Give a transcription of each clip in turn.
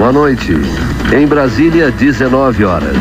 Boa noite. Em Brasília, 19 horas.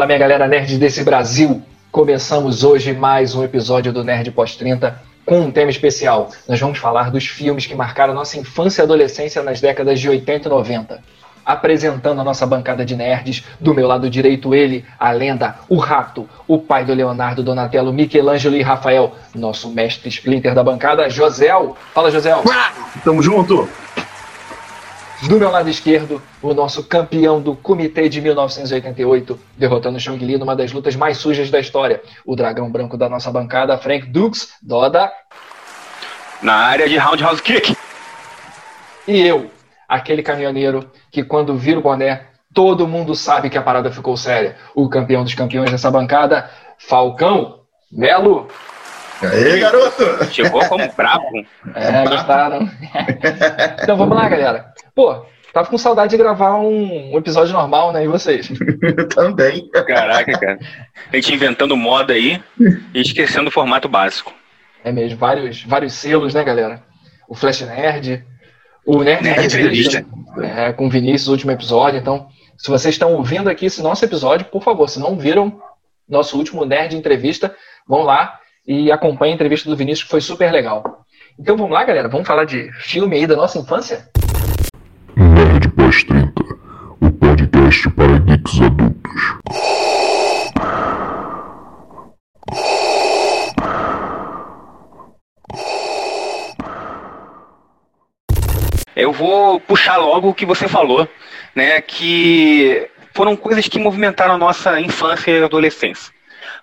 Fala, minha galera nerd desse Brasil! Começamos hoje mais um episódio do Nerd Pós-30 com um tema especial. Nós vamos falar dos filmes que marcaram nossa infância e adolescência nas décadas de 80 e 90. Apresentando a nossa bancada de nerds, do meu lado direito ele, a lenda, o rato, o pai do Leonardo, Donatello, Michelangelo e Rafael, nosso mestre Splinter da bancada, Josel. Fala, Josel! Tamo junto! Do meu lado esquerdo, o nosso campeão do Comitê de 1988, derrotando Shang Li numa das lutas mais sujas da história. O dragão branco da nossa bancada, Frank Dukes, Doda. Na área de Roundhouse Kick. E eu, aquele caminhoneiro que quando vira o boné, todo mundo sabe que a parada ficou séria. O campeão dos campeões dessa bancada, Falcão Melo. Aê, garoto! Chegou como brabo. É, gostaram. então vamos lá, galera. Pô, tava com saudade de gravar um, um episódio normal, né? E vocês? Também. Caraca, cara. A gente inventando moda aí e esquecendo o formato básico. É mesmo, vários, vários selos, né, galera? O Flash Nerd, o Nerd, Nerd Entrevista. é, com o Vinícius, o último episódio. Então, se vocês estão ouvindo aqui esse nosso episódio, por favor, se não viram nosso último Nerd Entrevista, vão lá e acompanhem a entrevista do Vinícius, que foi super legal. Então vamos lá, galera, vamos falar de filme aí da nossa infância? Nerd Pós-30, o podcast para geeks adultos. Eu vou puxar logo o que você falou, né? Que foram coisas que movimentaram a nossa infância e adolescência.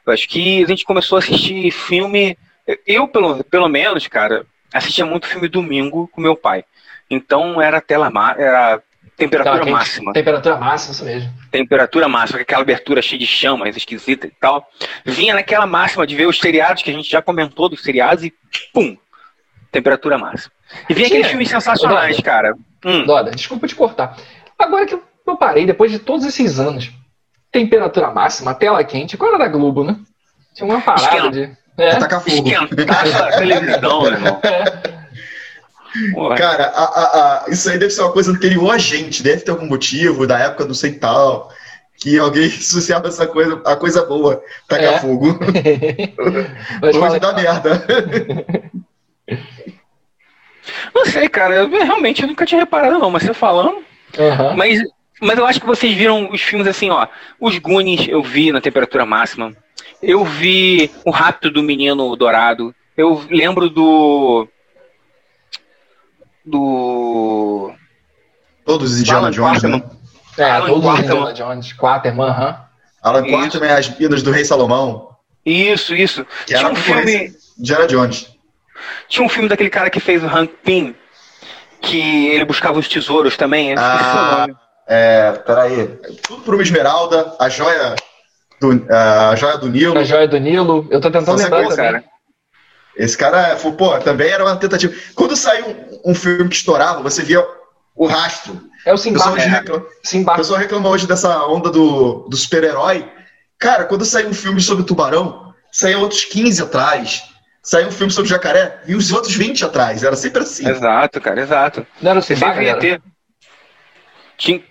Eu acho que a gente começou a assistir filme. Eu, pelo, pelo menos, cara, assistia muito filme domingo com meu pai. Então era tela era temperatura Tá, máxima. Temperatura máxima, isso mesmo. Temperatura máxima, aquela abertura cheia de chamas, esquisita e tal. Vinha naquela máxima de ver os seriados que a gente já comentou dos seriados e pum! Temperatura máxima. E vinha Tinha. aqueles filmes sensacionais, Doda. cara. Hum. Doda, desculpa te cortar. Agora que eu parei, depois de todos esses anos, temperatura máxima, tela quente, qual era da Globo, né? Tinha uma parada Esquenta. de. É, Tacar fogo. Esquentar televisão, irmão. Porra. Cara, a- a- a- isso aí deve ser uma coisa anterior a gente, deve ter algum motivo, da época do sei tal, que alguém associava essa coisa, a coisa boa, tacar É. fogo. Hoje fala- dá merda. Não sei, cara. Eu realmente nunca tinha reparado, não, mas você falando. Aham. Mas, mas eu acho que vocês viram os filmes assim, ó. Os Goonies eu vi na temperatura máxima. Eu vi O Rapto do Menino Dourado. Eu lembro do. Do. Todos os Indiana Fala, Jones, fala. né? É, Alan todos os Quarterman. Indiana Jones, Quaterman, aham. Alan Isso. Quarterman, As Minas do Rei Salomão, Isso, isso. que era Tinha um filme. de Indiana Jones. Tinha um filme daquele cara que fez o Hank Pym. Que ele buscava os tesouros também. Ah, nome. É, peraí. Tudo por uma esmeralda, a joia do, a joia do Nilo. A Joia do Nilo, eu tô tentando lembrar também. cara. Esse cara, foi, pô, também era uma tentativa. Quando saiu um, um filme que estourava, você via o rastro. É o Simba. É. o Simba. pessoal reclama hoje dessa onda do, do super-herói. Cara, quando saiu um filme sobre tubarão, saiu outros 15 atrás. Saiu um filme sobre jacaré e os outros 20 atrás. Era sempre assim. Exato, cara, exato. Não era o Você Simba, sempre ia ter. Tinha...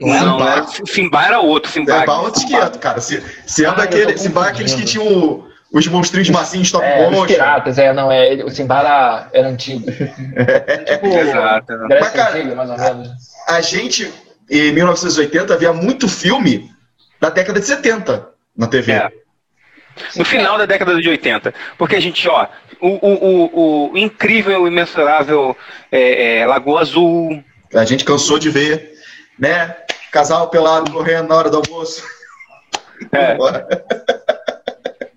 Não é Não, Simba? era... Simba era outro. Simba, Simba outros quieto, cara. Se, se Ah, anda eu aquele, tô Simba é aqueles que tinham os monstrinhos massinhos stop É, os motion. piratas, é, não, é, o Simba era, era antigo. tipo, Exato. Mas, cara, Antiga, mais ou menos. A gente, em 1980, via muito filme da década de 70 na TV. É. No final da década de 80. Porque a gente, ó, o, o, o, o incrível, imensurável é, é, Lagoa Azul. A gente cansou de ver, né? Casal pelado correndo na hora do almoço. É.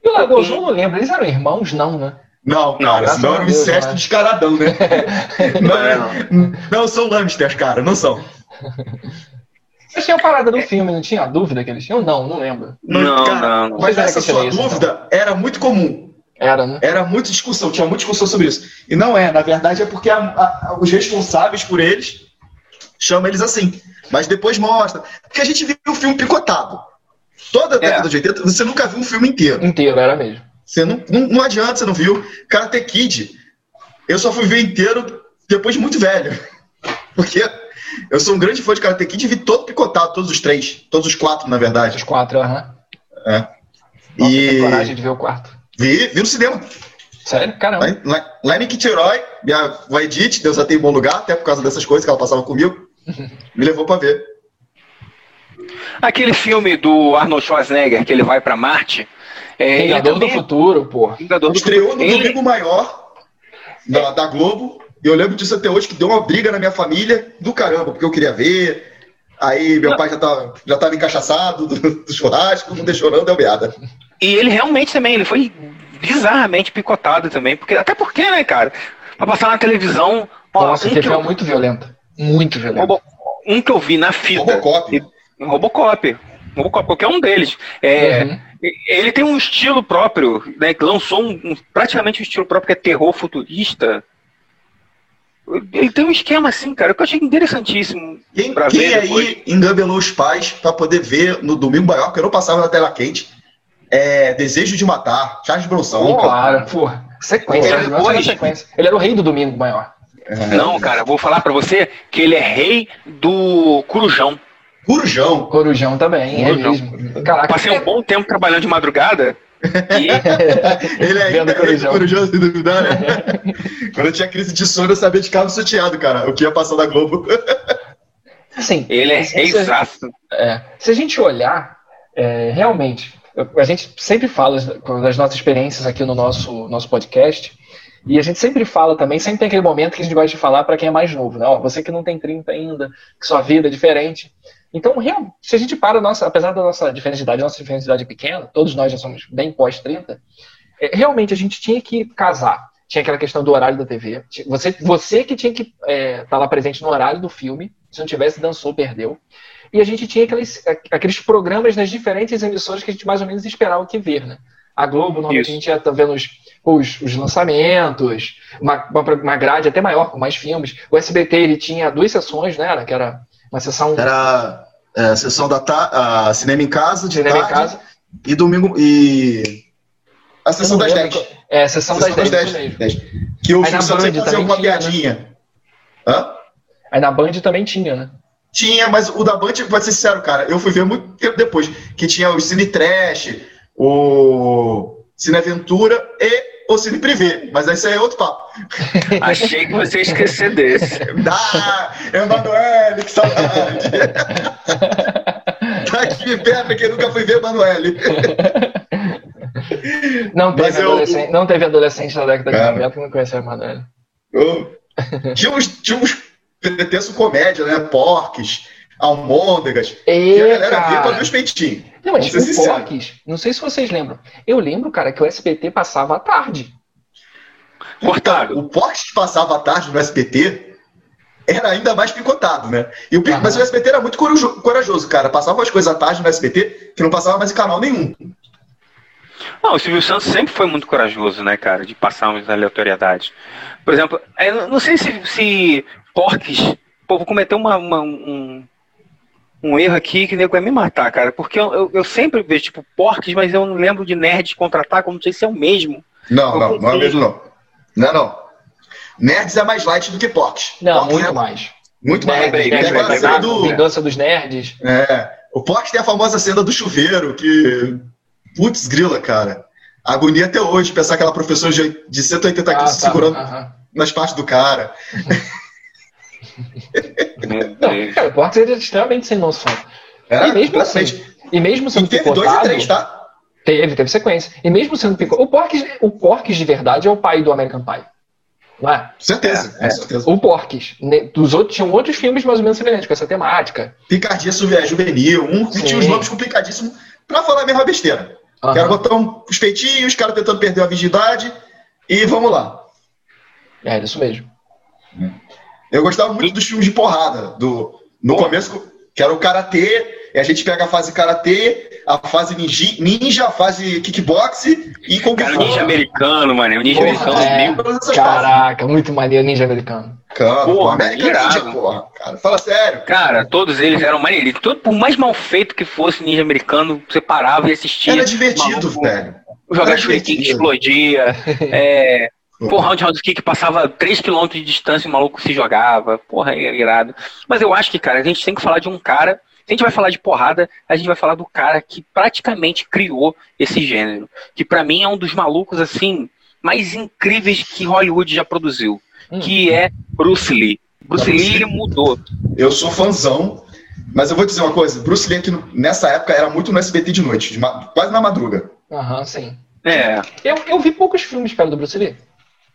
E o eu não lembro, eles eram irmãos, não, né? Não, Não, cara, graças senão a era um Deus, incesto né? descaradão, né? não, É, é- não são hamsters, cara, não são. Vocês tinham parada do filme, não tinha dúvida que eles tinham? Não, não lembro. Não, cara, não, não. Mas Mas essa tinha sua isso, dúvida era muito comum. Era, né? Era muita discussão, tinha muita discussão sobre isso. E não é, na verdade é porque a- a- os responsáveis por eles chamam eles assim. Mas depois mostra. Porque a gente viu o filme picotado. Toda a É. década de 80, você nunca viu um filme inteiro. Inteiro, era mesmo. Você não, não, não adianta, você não viu. Karate Kid, eu só fui ver inteiro depois de muito velho. Porque eu sou um grande fã de Karate Kid e vi todo picotado, todos os três. Todos os quatro, na Os verdade. quatro, aham. É. Nossa, E- coragem de ver o quarto. Vi, vi no cinema. Sério? Caramba. Lá, lá, lá em Niterói, minha avó Edith, Deus a tem em bom lugar, até por causa dessas coisas que ela passava comigo, me levou pra ver. Aquele filme do Arnold Schwarzenegger, que ele vai pra Marte. É, Vingador do também é Futuro, pô. Vingador do Estreou Futuro. no Ele- Domingo Maior da, da Globo, e eu lembro disso até hoje, que deu uma briga na minha família do caramba, porque eu queria ver. Aí meu pai já tava, já tava encaixaçado do, do churrasco, não deixou não, deu meada. E ele realmente também, ele foi bizarramente picotado também. Porque, até porque, né, cara? Pra passar na televisão. Nossa, um, que que filme eu, muito violento. Muito violento. Robo- um que eu vi na fita. Robocop. Robocop. Robocop, qualquer um deles. É, Uhum. Ele tem um estilo próprio, né? Que lançou um, um- praticamente um estilo próprio que é terror futurista. Ele tem um esquema assim, cara, que eu achei interessantíssimo. Quem, Pra quem ver aí depois. engabelou os pais pra poder ver no Domingo Maior, porque eu não passava na tela quente, é Desejo de Matar, Charles Bronson. Sim, claro. Pô, sequência. Ele, era depois- sequência. ele era o rei do domingo maior. Não, cara, vou falar pra você que ele é rei do Corujão. Corujão. Corujão também, é Corujão. mesmo. Caraca, Passei um bom tempo trabalhando de madrugada. E Ele é ainda Corujão. Corujão, se duvidar, né? Quando eu tinha crise de sono, eu sabia de cabo suteado, cara, o que ia passar na Globo. assim, ele é reizaço. É, se a gente olhar, é, realmente, a gente sempre fala das nossas experiências aqui no nosso, nosso podcast, e a gente sempre fala também, sempre tem aquele momento que a gente gosta de falar para quem é mais novo, né? Ó, você que não tem 30 ainda, que sua vida é diferente. Então, se a gente para, nossa, apesar da nossa diferença de idade, nossa diferença de idade é pequena, todos nós já somos bem pós-30, é, realmente a gente tinha que casar. Tinha aquela questão do horário da TV. Você, você que tinha que estar lá presente no horário do filme. Se não tivesse, dançou, perdeu. E a gente tinha aqueles, a- aqueles programas nas diferentes emissoras que a gente mais ou menos esperava que ver, né? A Globo, normalmente Isso. a gente ia tá vendo os, os, os lançamentos, uma, uma, uma grade até maior, com mais filmes. O SBT, ele tinha duas sessões, né? Era, que era uma sessão Era é, a sessão da ta- a Cinema em Casa, de cinema em tarde, casa. e domingo. E. A sessão das lembro 10. qual- É, a sessão, Sessão das 10, das isso mesmo. 10. Que o Silvio Santos Band sempre fazia tinha, né? piadinha. Hã? Aí na Band também tinha, né? Tinha, mas o da Band, pra ser sincero, cara, eu fui ver muito tempo depois. Que tinha o Cine Trash, o Cine Aventura e o Cine Privé. Mas esse aí é outro papo. Achei que você ia esquecer desse. Ah, Emanuele, que saudade. tá aqui perto quem nunca foi ver Emanuele. Não teve, eu- adolescente, não teve adolescente na década de Cara. 90 que não conheceu a Emanuele. Eu- Tinha uns, tinha uns pretenso comédia, né? Porques, almôndegas. E a galera via pra ver cara, os peitinhos. não, mas o sinceros. Porques, não sei se vocês lembram. Eu lembro, cara, que o SBT passava à tarde. Cortado. O Porques que passava à tarde no SBT era ainda mais picotado, né? E o, Aham. Mas o SBT era muito corajo- corajoso, cara. Passava as coisas à tarde no SBT que não passava mais em canal nenhum. Não, o Silvio Santos sempre foi muito corajoso, né, cara, de passar umas aleatoriedades. Por exemplo, eu não sei se, se Porques. Pô, vou cometer uma, uma- um, um erro aqui que o nego vai me matar, cara. Porque eu, eu, eu sempre vejo, tipo, Porques, mas eu não lembro de Nerd contra-ataque, eu não sei se é o mesmo. Não, Eu não, não é confundo. mesmo, não. Não, não. Nerds é mais light do que Porques. Não, Porques muito é mais. Muito mais. Nerd, lembrei, Tem aquela cena do- Vingança dos Nerds. É, o Porques tem a famosa cena do chuveiro, que. Putz, grila, cara. Agonia até hoje, pensar aquela professora de, de 180 Ah, quilos tá, segurando aham. nas partes do cara. Não, cara, o Porques era extremamente sem noção. Era E mesmo assim, E mesmo E sendo teve dois e picotado... três, tá? Teve, teve sequência. E mesmo sendo picotado... O Porques, o Porques de verdade é o pai do American Pie. Não é? Certeza, É, é. certeza. O Porques. né, Dos outros, tinham outros filmes mais ou menos semelhantes com essa temática. Picardia é, juvenil, um que tinha os nomes complicadíssimos pra falar a mesma besteira. Aham. Quero botar um, os peitinhos, os caras tentando perder a virgindade E vamos lá. É, isso mesmo. Eu gostava muito dos filmes de porrada. Do, no começo, que era o Karatê, e a gente pega a fase Karatê, a fase ninja, ninja a fase Kickbox e Kung Cara, o Fu. ninja americano, mano. O ninja Porra, americano é. meio. Essas fases. Caraca, muito maneiro ninja americano. Cara, Porra, American. Ninja, porra. Cara, fala sério. Cara, todos eles eram maneiros. Todo, por mais mal feito que fosse ninja americano, você parava e assistia. Era divertido, Maluco, velho. Jogar shuriken explodia. É, porra, round round kick passava 3km de distância e o maluco se jogava. Porra, é irado. Mas eu acho que, cara, a gente tem que falar de um cara. Se a gente vai falar de porrada, a gente vai falar do cara que praticamente criou esse gênero. Que pra mim é um dos malucos, assim, mais incríveis que Hollywood já produziu. Hum. Que é Bruce Lee. Bruce Lee, ele mudou. Eu sou fãzão, mas eu vou dizer uma coisa: Bruce Lee, aqui no- nessa época, era muito no SBT de noite, de ma- quase na madruga. Aham, sim. É, Eu, eu vi poucos filmes perto do Bruce Lee.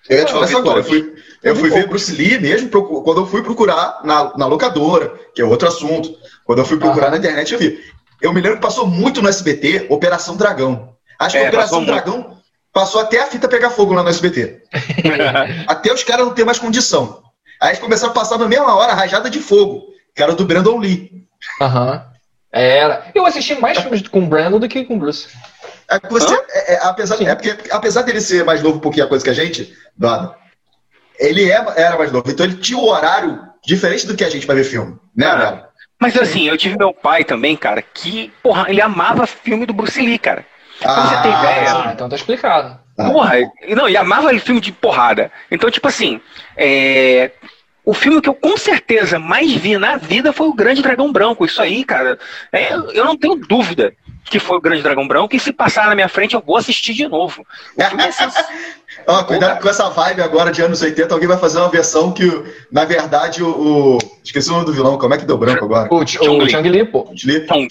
Eu ia te falar isso agora. Eu fui, eu fui ver. Bruce Lee mesmo quando eu fui procurar na, na locadora, que é outro assunto. Quando eu fui procurar na internet, eu vi. Eu me lembro que passou muito no SBT Operação Dragão. Acho que É, Operação passou muito. Dragão passou até a fita pegar fogo lá no SBT. até os caras não ter mais condição. Aí eles começaram a passar na mesma hora, Rajada de Fogo, que era do Brandon Lee. Aham. Era. Eu assisti mais filmes com o Brandon do que com o Bruce. É que você, é, é, apesar, Sim. é porque, apesar dele ser mais novo um pouquinho a coisa que a gente, Dado, ele é- era mais novo, então ele tinha um horário diferente do que a gente vai ver filme, né, Ah. velho? Mas assim, eu tive meu pai também, cara, que, porra, ele amava filme do Bruce Lee, cara. Pra você ter ideia. Ah, então tá explicado. Ah. Porra, e- não, e amava filme de porrada. Então, tipo assim, é, o filme que eu com certeza mais vi na vida foi o Grande Dragão Branco. Isso aí, cara, é, eu não tenho dúvida que foi o Grande Dragão Branco. E se passar na minha frente, eu vou assistir de novo. O é sens- Ó, cuidado com essa vibe agora de anos 80, alguém vai fazer uma versão que, na verdade, o. o- esqueci o nome do vilão, como é que deu branco agora? O, Ch- o. Chang Li, pô.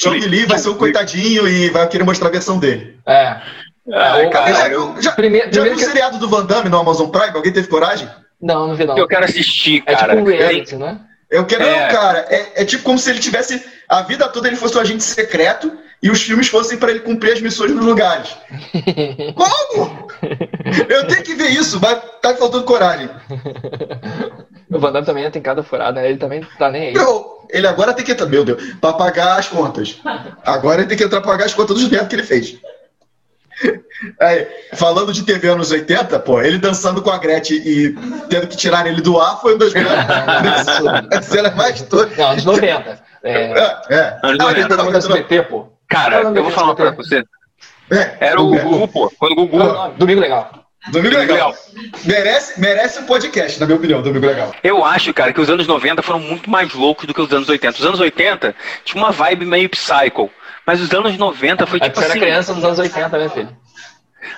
Chong Li. Vai ser um Chong Li. coitadinho e vai querer mostrar a versão dele. É. Ai, o- cara, já, eu, já, Primeiro, já viu primeiro o que... seriado do Van Damme no Amazon Prime? Alguém teve coragem? Não, não vi não. eu quero assistir, É tipo cara. um reality, né? Eu quero, É. não, cara. É, é tipo como se ele tivesse. A vida toda ele fosse um agente secreto e os filmes fossem pra ele cumprir as missões nos lugares. Como? Eu tenho que ver isso, mas tá faltando coragem. o Van Damme também tem cada furada, né? Ele também tá nem aí. Não, ele agora tem que entrar, meu Deus, pra pagar as contas. Agora ele tem que entrar pra pagar as contas dos merda que ele fez. Aí, falando de TV anos 80, pô, ele dançando com a Gretchen e tendo que tirar ele do ar foi uma das melhores cenas mais todas. Não, anos 90. É, É, é. Anos Ah, 90. ele tá no no- SBT, pô. Cara, eu vou falar uma coisa não, pra você. É, Era o é. Gugu, pô. Quando o Gugu. É? Domingo Legal. Domingo Legal. Merece, merece um podcast, na minha opinião, Domingo Legal. Eu acho, cara, que os anos 90 foram muito mais loucos do que os anos 80. Os anos 80 tinha uma vibe meio psycho. Mas os anos 90 foi Aí tipo você era assim. criança nos anos 80, né, filho?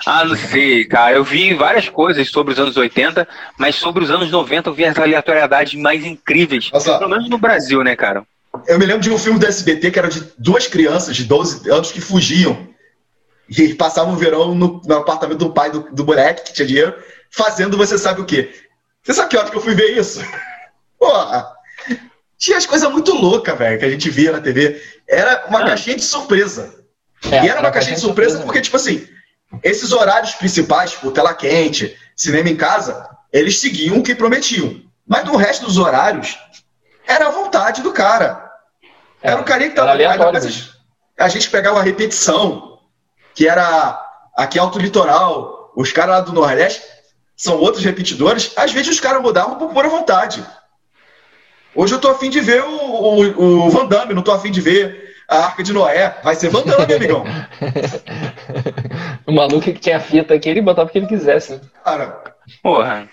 Ah, não sei, cara. Eu vi várias coisas sobre os anos 80, mas sobre os anos 90 eu vi as aleatoriedades mais incríveis. Nossa. Pelo menos no Brasil, né, cara? Eu me lembro de um filme do SBT que era de duas crianças de 12 anos que fugiam e passavam o verão no, no apartamento do pai do, do moleque, que tinha dinheiro, fazendo você sabe o quê. Você sabe que hora que eu fui ver isso? Porra! Tinha as coisas muito loucas, velho, que a gente via na TV. Era uma Ah. caixinha de surpresa. É, e era uma caixinha de surpresa porque, tipo assim, esses horários principais, tipo, tela quente, cinema em casa, eles seguiam o que prometiam. Mas no resto dos horários, era a vontade do cara. Era o carinha que tava Era aleatório ainda mais mesmo. A gente pegava a repetição, que era aqui Alto Litoral, os caras lá do Nordeste são outros repetidores. Às vezes os caras mudavam por pura vontade. Hoje eu tô afim de ver o, o, o Van Damme, não tô afim de ver a Arca de Noé. Vai ser Van Damme, amigão. O maluco que tinha fita aqui, ele botava o que ele quisesse. né? Cara, Porra.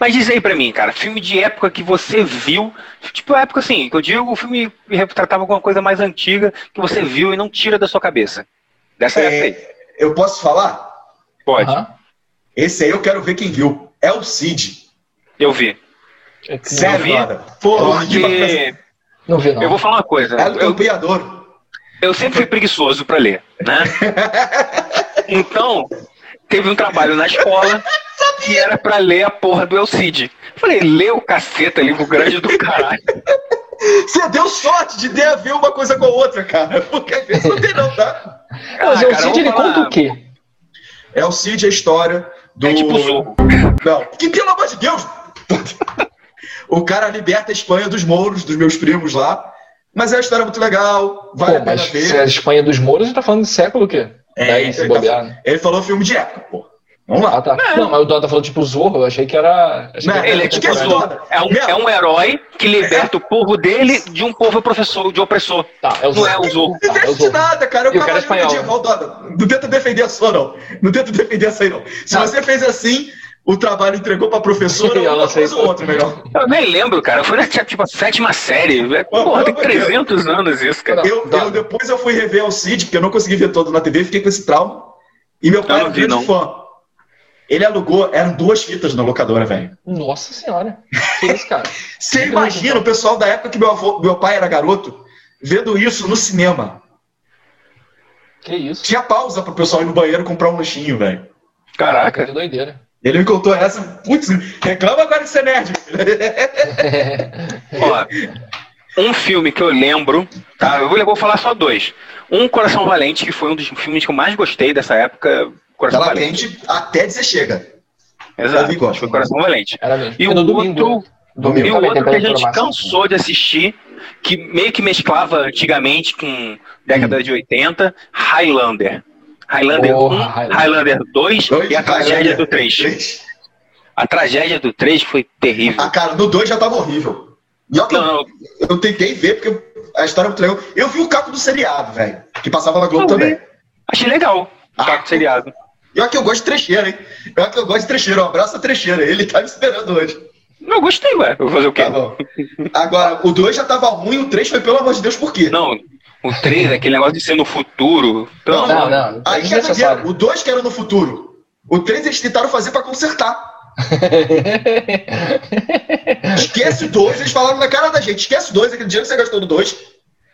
Mas diz aí pra mim, cara, filme de época que você viu, tipo época assim, que eu digo, o filme retratava alguma coisa mais antiga que você viu e não tira da sua cabeça. Dessa época aí. é, eu posso falar? Pode. Aham. Esse aí eu quero ver quem viu. É o Cid. Eu vi. É Sério, cara. Porra, que bacana. Porque Não vi, não. eu vou falar uma coisa. É Eu, campeador. eu sempre fui preguiçoso pra ler, né? Então, teve um trabalho na escola que era pra ler a porra do Elcide. Falei, lê o caceta, livro grande do caralho. Você deu sorte de ter a ver uma coisa com a outra, cara. Porque às vezes não tem não, tá? Mas Ah, o cara, Cid, ele falar- conta o quê? É o Cid, a história Do... É tipo Zorro. Não, que pelo amor de Deus! o cara liberta a Espanha dos mouros, dos meus primos lá. Mas é uma história muito legal, vale Pô, a pena mas ver. se é a Espanha dos Mouros, gente tá falando de século o quê? É, Daí, se ele, tá bobear, né? ele falou filme de época, pô. Vamos lá. Ah, tá. Não, mas o Dota falou tipo Zorro, eu achei que era. Achei Não, que era Ele é tipo. Zorro. É um, é um herói que liberta o povo dele de um povo opressor, de opressor. Tá, é o Não é Zorro. o Zorro. Não Tá, é o Zorro. nada, cara. Eu E o cara é espanhol, medieval, Dada. Não tenta defender a sua, não. Não tenta defender essa aí, não. Se Não. você fez assim, o trabalho entregou pra professora, E ela uma coisa aceitou. ou outra, melhor. Eu nem lembro, cara. Foi na tipo, a sétima série. É, Porra, tem 300 anos isso, cara. Eu, eu- depois eu fui rever o Cid, porque eu não consegui ver todo na TV, fiquei com esse trauma. E meu pai Eu era não um grande não. fã. Ele alugou, eram duas fitas na locadora, velho. Nossa senhora. Que isso, cara? Você imagina o pessoal da época que meu, avô, meu pai era garoto, vendo isso no cinema. Que isso? Tinha pausa pro pessoal ir no banheiro comprar um lanchinho, velho. Caraca. que doideira. Ele me contou essa, putz, reclama agora de ser nerd. Ó, um filme que eu lembro, tá? Eu vou, eu vou falar só dois. Um Coração Valente, que foi um dos filmes que eu mais gostei dessa época. Coração Ela Valente. até dizer chega. Exato. Gosto. Foi Coração Valente. Mesmo. E o outro, domingo. né? Domingo e o outro que a gente cansou de assistir, que meio que mesclava antigamente com década Hum. de 80, Highlander. Highlander Porra, 1, Highlander. Highlander 2 Dois, e a tragédia do 3. três. A tragédia do 3 foi terrível. Ah, cara, no 2 já tava horrível. E olha que não, eu tentei ver, porque a história é muito legal. Eu vi o capo do seriado, velho. Que passava na Globo Eu vi. também. achei legal. Ah, Tá seriado. E olha que eu gosto de trecheira, hein? E olha que eu gosto de trecheira. Um abraço a trecheira. Ele tá me esperando hoje. Não gostei, ué. Vou fazer o quê? Tá bom. Agora, o 2 já tava ruim, o 3 foi, pelo amor de Deus, por quê? Não, o 3, aquele negócio de ser no futuro. Pelo Não, amor- Não, não. Aí é que é desnecessário. O 2 que era no futuro. O 3 eles tentaram fazer pra consertar. Esquece o 2, eles falaram na cara da gente. Esquece o 2, aquele dia que você gastou do 2.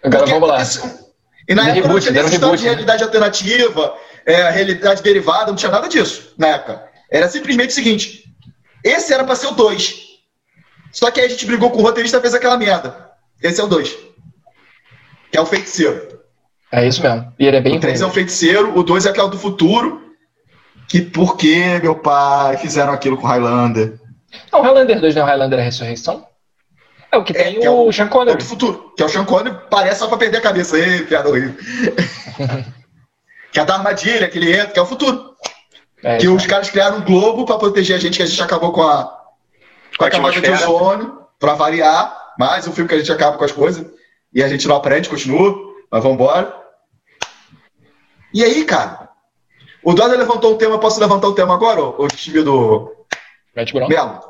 Agora Porque vamos lá. aconteceu- E na Deram época não reboot, tinha nem reboot, de né? realidade alternativa, é, realidade derivada, não tinha nada disso na época. Era simplesmente o seguinte: esse era pra ser o 2. Só que aí a gente brigou com o roteirista e fez aquela merda. Esse é o 2. Que é o feiticeiro. É isso mesmo. E ele é bem O 3 é o feiticeiro, o 2 é aquele do futuro. Que por que, meu pai, fizeram aquilo com o Highlander? Não, o Highlander 2 não é o Highlander Ressurreição? É o que É, tem é o o- Sean É o Connery. futuro. Que é o Sean Connery, parece só pra perder a cabeça. Ei, piada horrível. que é da armadilha, que ele entra, que é o futuro. É que os caras criaram um globo pra proteger a gente, que a gente acabou com a, com a A camada de ozônio, pra variar. Mais um filme que a gente acaba com as coisas. E a gente não aprende, continua. Mas vambora. E aí, cara? O Dada levantou o tema, posso levantar o tema agora, ô, ô time do. Melo?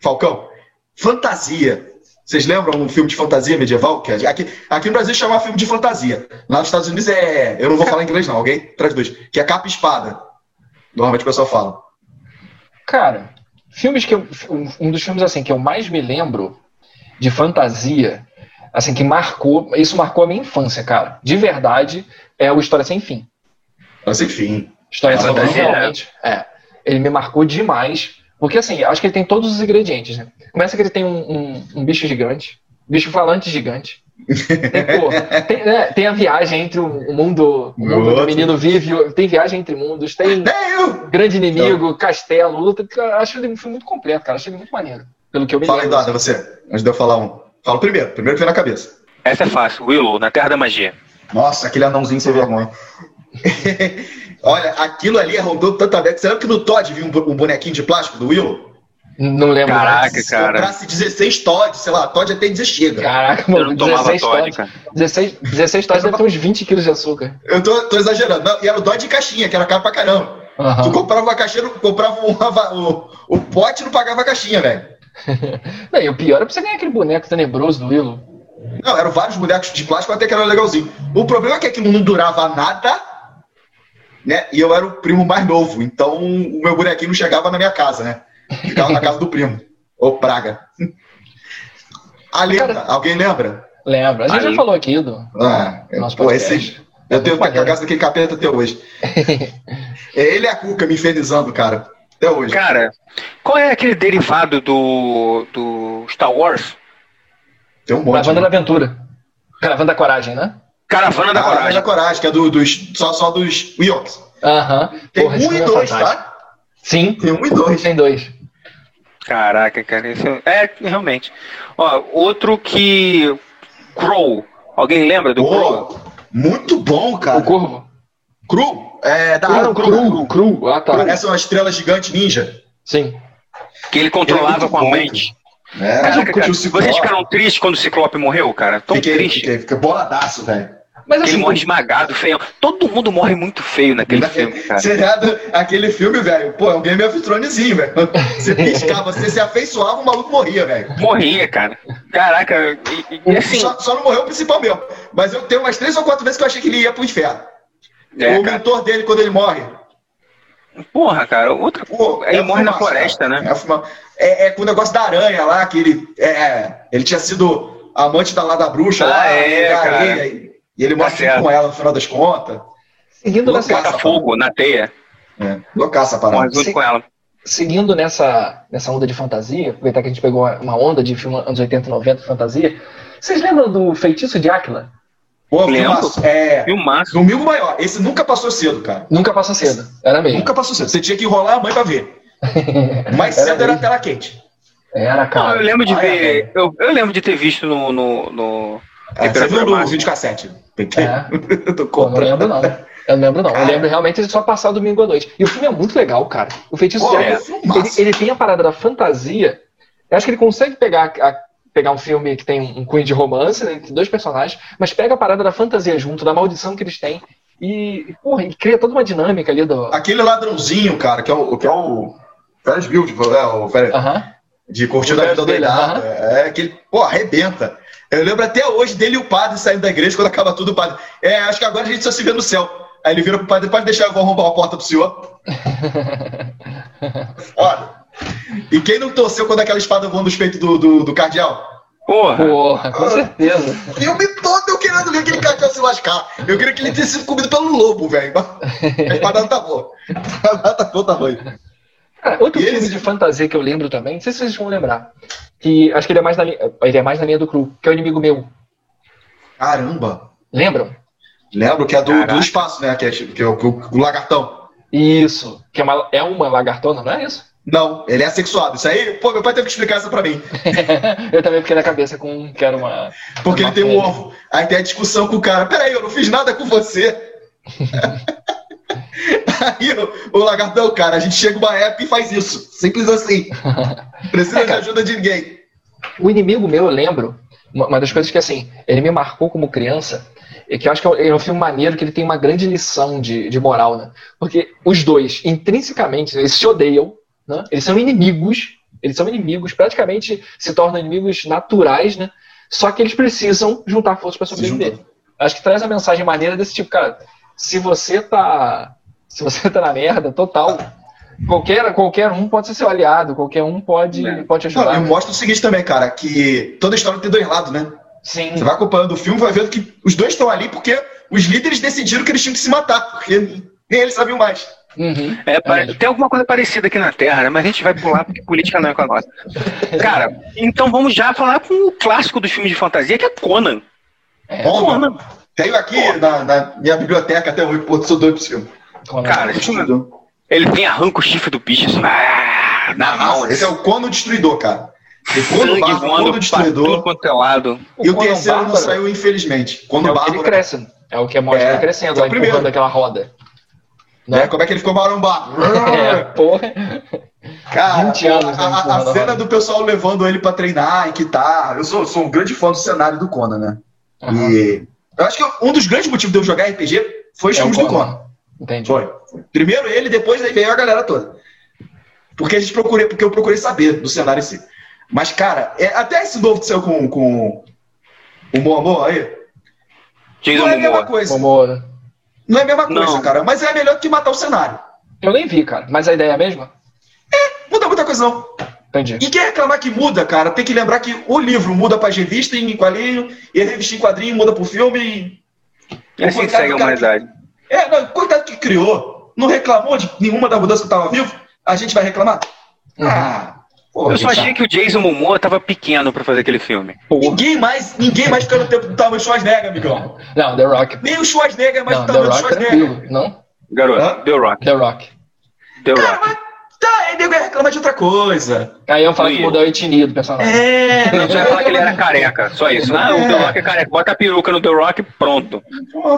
Falcão? Fantasia. Vocês lembram um filme de fantasia medieval? Que aqui, aqui no Brasil chama filme de fantasia. Lá nos Estados Unidos é. Eu não vou falar inglês, não, alguém? Traz dois. Que é capa e espada. Normalmente o pessoal fala. Cara, filmes que eu, um, dos filmes assim que eu mais me lembro de fantasia, assim que marcou, isso marcou a minha infância, cara. De verdade, é o História sem fim. História sem fim fantasia, realmente. É. Ele me marcou demais, porque assim, acho que ele tem todos os ingredientes, né? Começa que ele tem um, um- um bicho gigante, bicho falante gigante. Tem, pô, tem, né, tem a viagem entre o o mundo, o mundo o Outro. menino vive, tem viagem entre mundos, tem É grande inimigo, castelo, luta. Acho ele um filme muito completo, cara. Acho ele muito maneiro. Pelo que eu me Fala lembro. Dada, você. Antes de eu falar um. Fala primeiro. Primeiro que vem na cabeça. Essa é fácil. Willow, na Terra da Magia. Nossa, aquele anãozinho sem vergonha. Olha, aquilo ali tanta vez. Você lembra que no Todd viu um um bonequinho de plástico do Willow? Não lembro. Caraca, mais. Se cara. comprasse 16 Todd, sei lá, Todd até dizer chega. Caraca, Eu mano. não tomava 16 Todd, Todd. cara. 16, 16 Todd deve ter uns 20 quilos de açúcar. Eu tô, tô exagerando. Não, e era o Dodge de caixinha, que era caro pra caramba. Tu Aham. comprava uma caixinha, comprava uma o, o pote e não pagava a caixinha, velho. Não, e o pior é pra você ganhar aquele boneco tenebroso do Willow. Não, eram vários bonecos de plástico até que era legalzinho. O problema é que aquilo não durava nada, né? E eu era o primo mais novo, então o meu bonequinho não chegava na minha casa, né? Ficava na casa do primo. Ô, praga. A lenda, Cara- alguém lembra? Lembra? A gente Aí. já falou aqui do Ah, nosso pô, podcast. esse, eu tenho que casa daquele capeta até hoje. É ele e a Cuca me infernizando, cara. Até hoje. Cara, qual é aquele derivado do, do Star Wars? Tem um monte. Caravana da né? Aventura. Caravana da Coragem, né? Caravana da Coragem. da Coragem, que é do, dos, só, só dos Ewoks. Aham. Tem Porra, um e é dois, fantástico. tá? Sim, Tem um e dois. tem dois. Caraca, cara. Isso é, realmente. Ó, outro que. Crow. Alguém lembra do Crow? Pô, muito bom, cara. O Corvo. Cru? É, da Ah, não, Cru. cru, cru. Ah, tá. Parece uma estrela gigante ninja. Sim. Que ele Ele é controlava muito com a bom, mente. É, Caraca, o cara, vocês ficaram tristes quando o Ciclope morreu, cara? Tão Fiquei, triste. fiquei, fiquei boladaço, velho. Mas Ele assim, morre esmagado, feio. Todo mundo morre muito feio naquele filme, cara. Seriado, aquele filme, velho, pô, é um Game of Thronesinho, velho. Você piscava, você se afeiçoava, o maluco morria, velho. Morria, cara. Caraca, e, e- assim. Só, só não morreu o principal mesmo. Mas eu tenho umas três ou quatro vezes que eu achei que ele ia pro inferno. É, o cara. mentor dele, quando ele morre. Porra, cara, outra. Pô, Ele é morre na fumaça, floresta, cara. né? É, fuma- é, é com o negócio da aranha lá, que ele. É, ele tinha sido amante da lá da bruxa Ah, lá. é, da cara. areia, e, ele morre Tá junto certo. com ela no final das contas. seguindo nessa, Loucaça, Bota fogo na teia. É, loucaça a Morre parada. junto Sim. com ela. seguindo nessa, nessa onda de fantasia, aproveitar que a gente pegou uma- onda de filme anos 80 e 90 de fantasia. Vocês lembram do Feitiço de Áquila? Pô, filmaço. É. Filmaço. Domingo Maior. Esse nunca passou cedo, cara. Nunca passou cedo. Era mesmo. Nunca passou cedo. Você tinha que enrolar a mãe pra ver. Mais Era cedo era mesmo. tela quente. Era, Não, cara. eu lembro de Ah, é, ver. Eu, eu lembro de ter visto no. no, no É, você viu máxima. videocassete? É. Eu tô Pô, não lembro, não. Eu não lembro, não. Eu Cara. lembro realmente de só passar domingo à noite. E o filme é muito legal, cara. O Feitiço Pô, de é ele, ele tem a parada da fantasia. Eu acho que ele consegue pegar, a- pegar um filme que tem um cunho de romance, né, entre dois personagens, mas pega a parada da fantasia junto, da maldição que eles têm. E, porra, e cria toda uma dinâmica ali do. Aquele ladrãozinho, cara, que é o, que é o Ferris Build, é, o Ferris, Aham. de curtir da vida Ferris Bueller, doidada. É aquele, pô, arrebenta. Eu lembro até hoje dele e o padre saindo da igreja quando acaba tudo, o padre. É, acho que agora a gente só se vê no céu. Aí ele vira pro padre, pode deixar eu vou arrombar a porta pro senhor. Olha. E quem não torceu quando aquela espada voou nos peitos do, do, do cardeal? Porra. Porra, com certeza. O filme todo eu querendo ver aquele cardeal se lascar. Eu queria que ele tivesse sido comido pelo lobo, velho. A espada não tá boa. A espada tá boa tamanho. Cara, outro E filme eles- de fantasia que eu lembro também, não sei se vocês vão lembrar. Que acho que ele é mais na linha, ele é mais na linha do cru, que é o inimigo meu. Caramba. Lembram? Lembro que é do, do espaço, né? Que é, que é o, o- o lagartão. Isso. Que é uma, é uma lagartona, não é isso? Não, ele é assexuado. Isso aí, pô, meu pai teve que explicar isso pra mim. eu também fiquei na cabeça com que era uma. Porque uma ele tem um ovo. Aí tem a discussão com o cara. Peraí, eu não fiz nada com você. aí o, o lagartão, cara, a gente chega uma época e faz isso. Simples assim. Precisa É, de ajuda de ninguém. O inimigo meu, eu lembro, uma, das coisas que assim, ele me marcou como criança, é que eu acho que é um- é um filme maneiro, que ele tem uma grande lição de, de moral, né? Porque os dois, intrinsecamente, eles se odeiam, né? Eles são inimigos, eles são inimigos, praticamente se tornam inimigos naturais, né? Só que eles precisam juntar forças para sobreviver. Acho que traz a mensagem maneira desse tipo, cara. Se você tá, se você tá na merda total, qualquer, qualquer um pode ser seu aliado, qualquer um pode, É. pode te Não, ajudar. e mostra o seguinte também, cara, que toda história tem dois lados, né? Sim. Você vai acompanhando o filme, vai vendo que os dois estão ali porque os líderes decidiram que eles tinham que se matar, porque nem eles sabiam mais. Uhum. É, pare- mesmo. tem alguma coisa parecida aqui na Terra, né? Mas a gente vai pular porque política não é com a nossa. Cara, então vamos já falar com o clássico dos filmes de fantasia, que é Conan. É, Bom, Conan. Tenho aqui na, na minha biblioteca até hoje, pô, sou doido pro filme. Conan. Cara, filme- ele vem arranca o chifre do bicho assim, ah, na mão. Esse é o Cono Destruidor, cara. E Cono sangue Bárbaro, voando Cono pra tudo Destruidor. quanto é lado. E o terceiro não Bárbaro saiu, infelizmente. é Cono o que ele Bárbaro. cresce. É o que mostra É, ele crescendo, é o lá, primeiro. empurrando aquela roda. Né? Como é que ele ficou marombado? É, porra. Cara, 20 anos, a, a- a a cena do pessoal levando ele pra treinar em guitarra. Eu sou, sou um grande fã do cenário do Conan, né? Aham. E eu acho que um dos grandes motivos de eu jogar RPG foi os É o filmes do Conan. Entendi. Foi. Primeiro ele, depois aí veio a galera toda. Porque a gente procurei, porque eu procurei saber do cenário em si. Mas, cara, é, até esse novo que saiu com, com o Momo aí, Jason não é a mesma coisa. Momoa. Não é a mesma coisa, Não. cara. Mas é melhor que matar o cenário. Eu nem vi, cara. Mas a ideia é a mesma? Muda muita coisa, não. Entendi. E quem reclamar que muda, cara, tem que lembrar que o livro muda pra revista em quadrinho, e a revista em quadrinho muda pro filme. E... É assim que segue a humanidade. É, não, coitado que criou, não reclamou de nenhuma da mudança que tava vivo, a gente vai reclamar? Uhum. Ah, porra, Eu só achei que o Jason Momoa tava pequeno pra fazer aquele filme. Porra. Ninguém mais, ninguém mais fica no tempo do tamanho do Schwarzenegger, amigão. Não, The Rock. Nem o Schwarzenegger é mais Não, do The tamanho do Rock Schwarzenegger. tranquilo. Não? Garoto, Hã? The Rock. The Rock. The Cara, Rock. mas Tá, aí nego reclama de outra coisa. Aí eu falo que mudou a etnia do personagem. É, Não, você vai falar que ele era careca, só isso. Ah, o The Rock é careca. Bota a peruca no The Rock, pronto.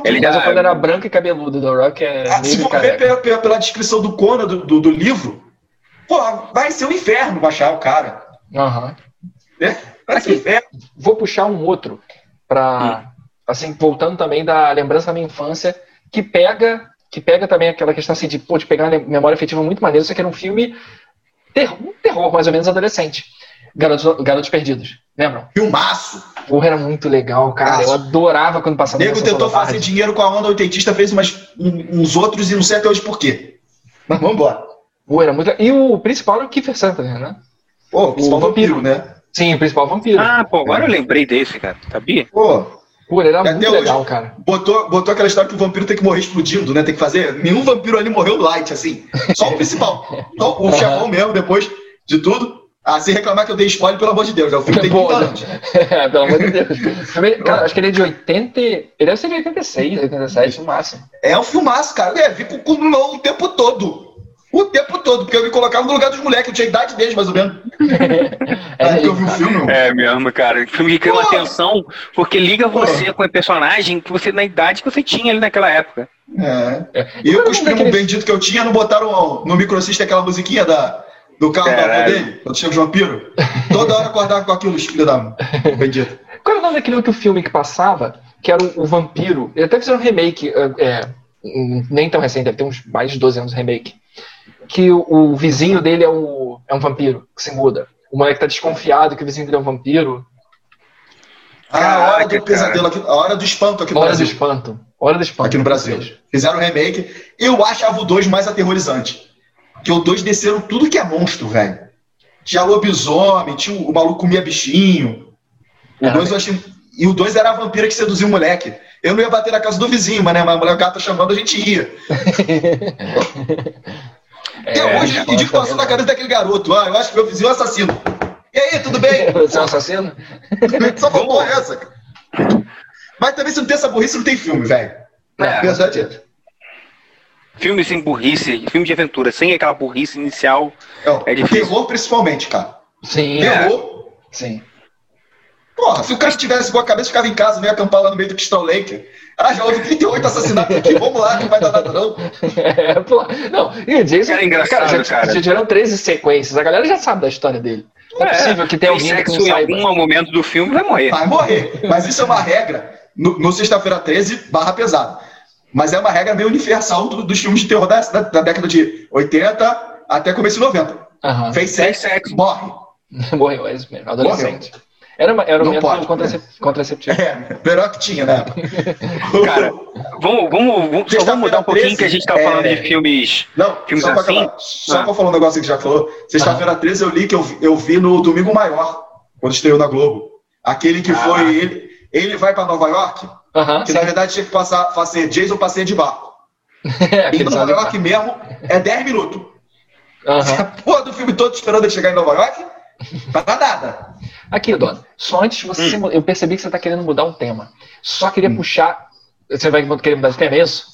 Ele Mas já... quando era branco e cabeludo, The Rock é Ah, se for ver careca. pela, pela- pela descrição do Conan do, do, do livro, pô, vai ser um inferno baixar o cara. Aham. Né? Vai ser um Aqui. inferno. Vou puxar um outro pra, assim, voltando também da lembrança da minha infância, que pega, que pega também aquela questão assim de, pô, de pegar uma memória afetiva muito maneira, só que era um filme terror, um terror mais ou menos adolescente. Garotos, Garotos Perdidos, lembram? Filmaço. Porra, era muito legal, cara. Eu adorava quando O passava nego tentou fazer dinheiro com a onda oitentista, fez umas, um- uns outros e não sei até hoje por quê. Mas vambora. Pô, era muito... E o principal era o Kiefer Sutherland, né? Pô, o principal O vampiro. vampiro, né? Sim, o principal vampiro. Ah, pô, agora eu lembrei desse, cara. Sabia? Pô, Pô, ele era Até muito hoje- legal, cara. botou, botou aquela história que o vampiro tem que morrer explodindo, né? Tem que fazer. Nenhum vampiro ali morreu light, assim. Só o principal. Só o chefão mesmo, depois de tudo. Ah, se reclamar que eu dei spoiler, pelo amor de Deus. né? O filme tem Pô, 30 anos. É, pelo amor de Deus. Cara, acho que ele é de 80. Ele deve ser de 86, 87, no máximo. É um filmaço, cara. É, vi com o mão o tempo todo. O tempo todo, porque eu me colocava no lugar dos moleques, eu tinha a idade deles, mais ou menos. É, que eu vi o filme. É mesmo, cara. Filme que Pô. tensão, porque liga você com o personagem que você, na idade que você tinha ali naquela época. É. É. E eu com é os o primos benditos que eu tinha, não botaram no microsystem aquela musiquinha da, do carro da Caralho. dele, quando chega os vampiros. Toda hora acordava com aquilo, os filhos da bendito. Qual era o nome daquele outro filme que passava? Que era o, o Vampiro. Ele até fizeram um remake, é, é, nem tão recente, deve ter uns mais de 12 anos de remake. Que o, o vizinho dele é, o, é um vampiro, que se muda. O moleque tá desconfiado que o vizinho dele é um vampiro. Ah, a hora do pesadelo, aqui, a hora do espanto aqui no Hora do Brasil. espanto. Hora do espanto. Aqui no Brasil. Fizeram um remake. Eu achava o 2 mais aterrorizante. Porque o 2 desceram tudo que é monstro, velho. Tinha lobisomem, tinha o, o maluco comia bichinho. O 2 eu achei. E o 2 era a vampira que seduziu o moleque. Eu não ia bater na casa do vizinho, mas, né, mas a mulher gata chamando, a gente ia. Até É, hoje, é, eu que passou na cabeça daquele garoto. Ah, eu acho que meu vizinho é um assassino. E aí, tudo bem? Você é um assassino? Só faltou essa. cara. Mas também se não tem essa burrice, não tem filme, velho. É, Verdade é. Filme sem burrice, filme de aventura, sem aquela burrice inicial. Não, É difícil. Terror, principalmente, cara. Sim, Terror. sim. Porra, se o cara tivesse boa cabeça, ficava em casa, não ia acampar lá no meio do Crystal Lake. Ah, já houve 38 assassinatos aqui, vamos lá, não vai dar nada não. É, pô, não, e o Jason, Cara, é engraçado, já, cara. já tiveram 13 sequências, a galera já sabe da história dele. Não é, possível que tenha alguém que sexo não em algum momento do filme vai morrer. Vai morrer. Mas isso é uma regra no, no Sexta-feira 13, barra pesada. Mas é uma regra meio universal do- dos filmes de terror da, da- da década de 80 até começo de 90. Aham. Fez Fez sexo, sexo. morre. Morreu, é isso mesmo, adolescente. Era, uma- era um Não método contracep- contraceptivo. É, melhor que tinha, né? Cara, vamos, vamos, vamos, só vamos mudar um pouquinho que a gente tá É. falando de filmes. Não, Filmes só pra assim? acabar. Só Ah. pra falar um negócio que já falou. Sexta-feira 13 eu li que eu, vi- eu vi no Domingo Maior, quando estreou na Globo. Aquele que Ah. foi ele. Ele vai pra Nova York, que sim. na verdade tinha que passar, fazer Jason passeia de barco. É, Em aquele Nova York mesmo é 10 minutos. Aham. A porra do filme todo esperando ele chegar em Nova York, pra nada. Aqui, Dona, só antes de você. Eu percebi que você tá querendo mudar um tema. Só queria puxar. Você vai querer mudar de tema, é isso?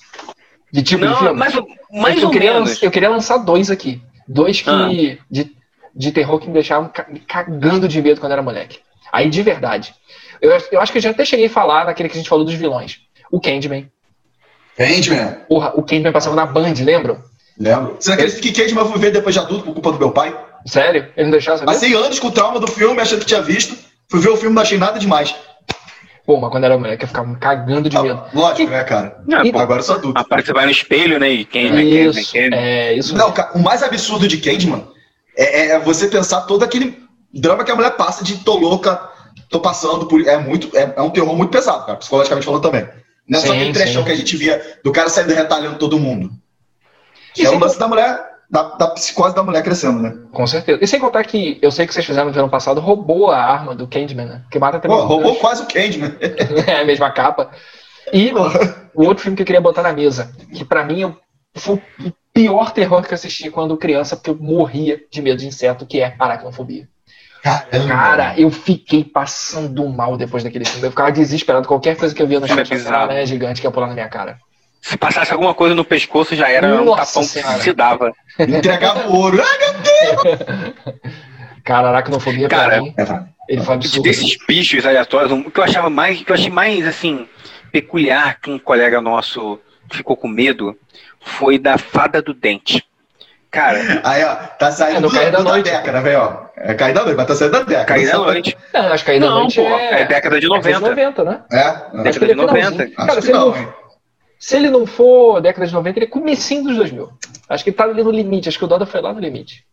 De tipo de Não, filme? mais, mais eu, ou queria, menos. lanç- eu queria lançar dois aqui. Dois que. Ah. De, de terror que me deixavam cagando de medo quando era moleque. Aí, de verdade. Eu, eu acho que eu já até cheguei a falar naquele que a gente falou dos vilões. O Candyman. Candyman. Porra, o Candyman passava na Band, lembram? Lembro. Você acredita que Candyman fui ver depois de adulto por culpa do meu pai? Sério? Ele não deixava saber? Passei anos com o trauma do filme, achando que tinha visto. Fui ver o filme, não achei nada demais. Pô, mas quando era moleque eu ficava me cagando de medo. Ah, lógico, né, cara? Ah, pô, Agora eu sou adulto. Rapaz, você vai no espelho, né? E quem, né? Quem, Isso, quem, é isso. Não, cara, o mais absurdo de Candyman é, é você pensar todo aquele drama que a mulher passa de tô louca, tô passando por. É muito. É, é um terror muito pesado, cara, psicologicamente falando também. Não é só aquele trechão sim. que a gente via do cara saindo retalhando todo mundo. E é o lance da mulher, da, da psicose da mulher crescendo, né? Com certeza. E sem contar que eu sei que vocês fizeram no ano passado, roubou a arma do Candyman, né? Que mata também. Pô, roubou quase o Candyman. é a mesma capa. E o outro filme que eu queria botar na mesa, que pra mim foi o pior terror que eu assisti quando criança, porque eu morria de medo de inseto, que é aracnofobia. Cara, eu fiquei passando mal depois daquele filme. Eu ficava desesperado. Qualquer coisa que eu via no Filme chat, bizarro. né, gigante que ia pular na minha cara. Se passasse alguma coisa no pescoço, já era um Nossa tapão Senhora. que se dava. Entregava o ouro. Ai, meu Cara, aracnofobia Cara, pra mim, Deus! ele foi absurdo. Desses bichos aleatórios, o que eu achava mais, que eu achei mais assim peculiar que um colega nosso ficou com medo foi da fada do dente. Cara, Aí, ó, tá É, saindo Cair da Noite. década, velho, ó. É cair da noite, mas tá saindo da década. cair da noite. É, acho que aí da Não, noite pô, é... é década de década 90. 90, né? É? Década é de 90. finalzinho. Acho Cara, ele, não, não? Se ele não for década de 90, ele é comecinho dos 2000. Acho que ele tá ali no limite. Acho que o Doda foi lá no limite.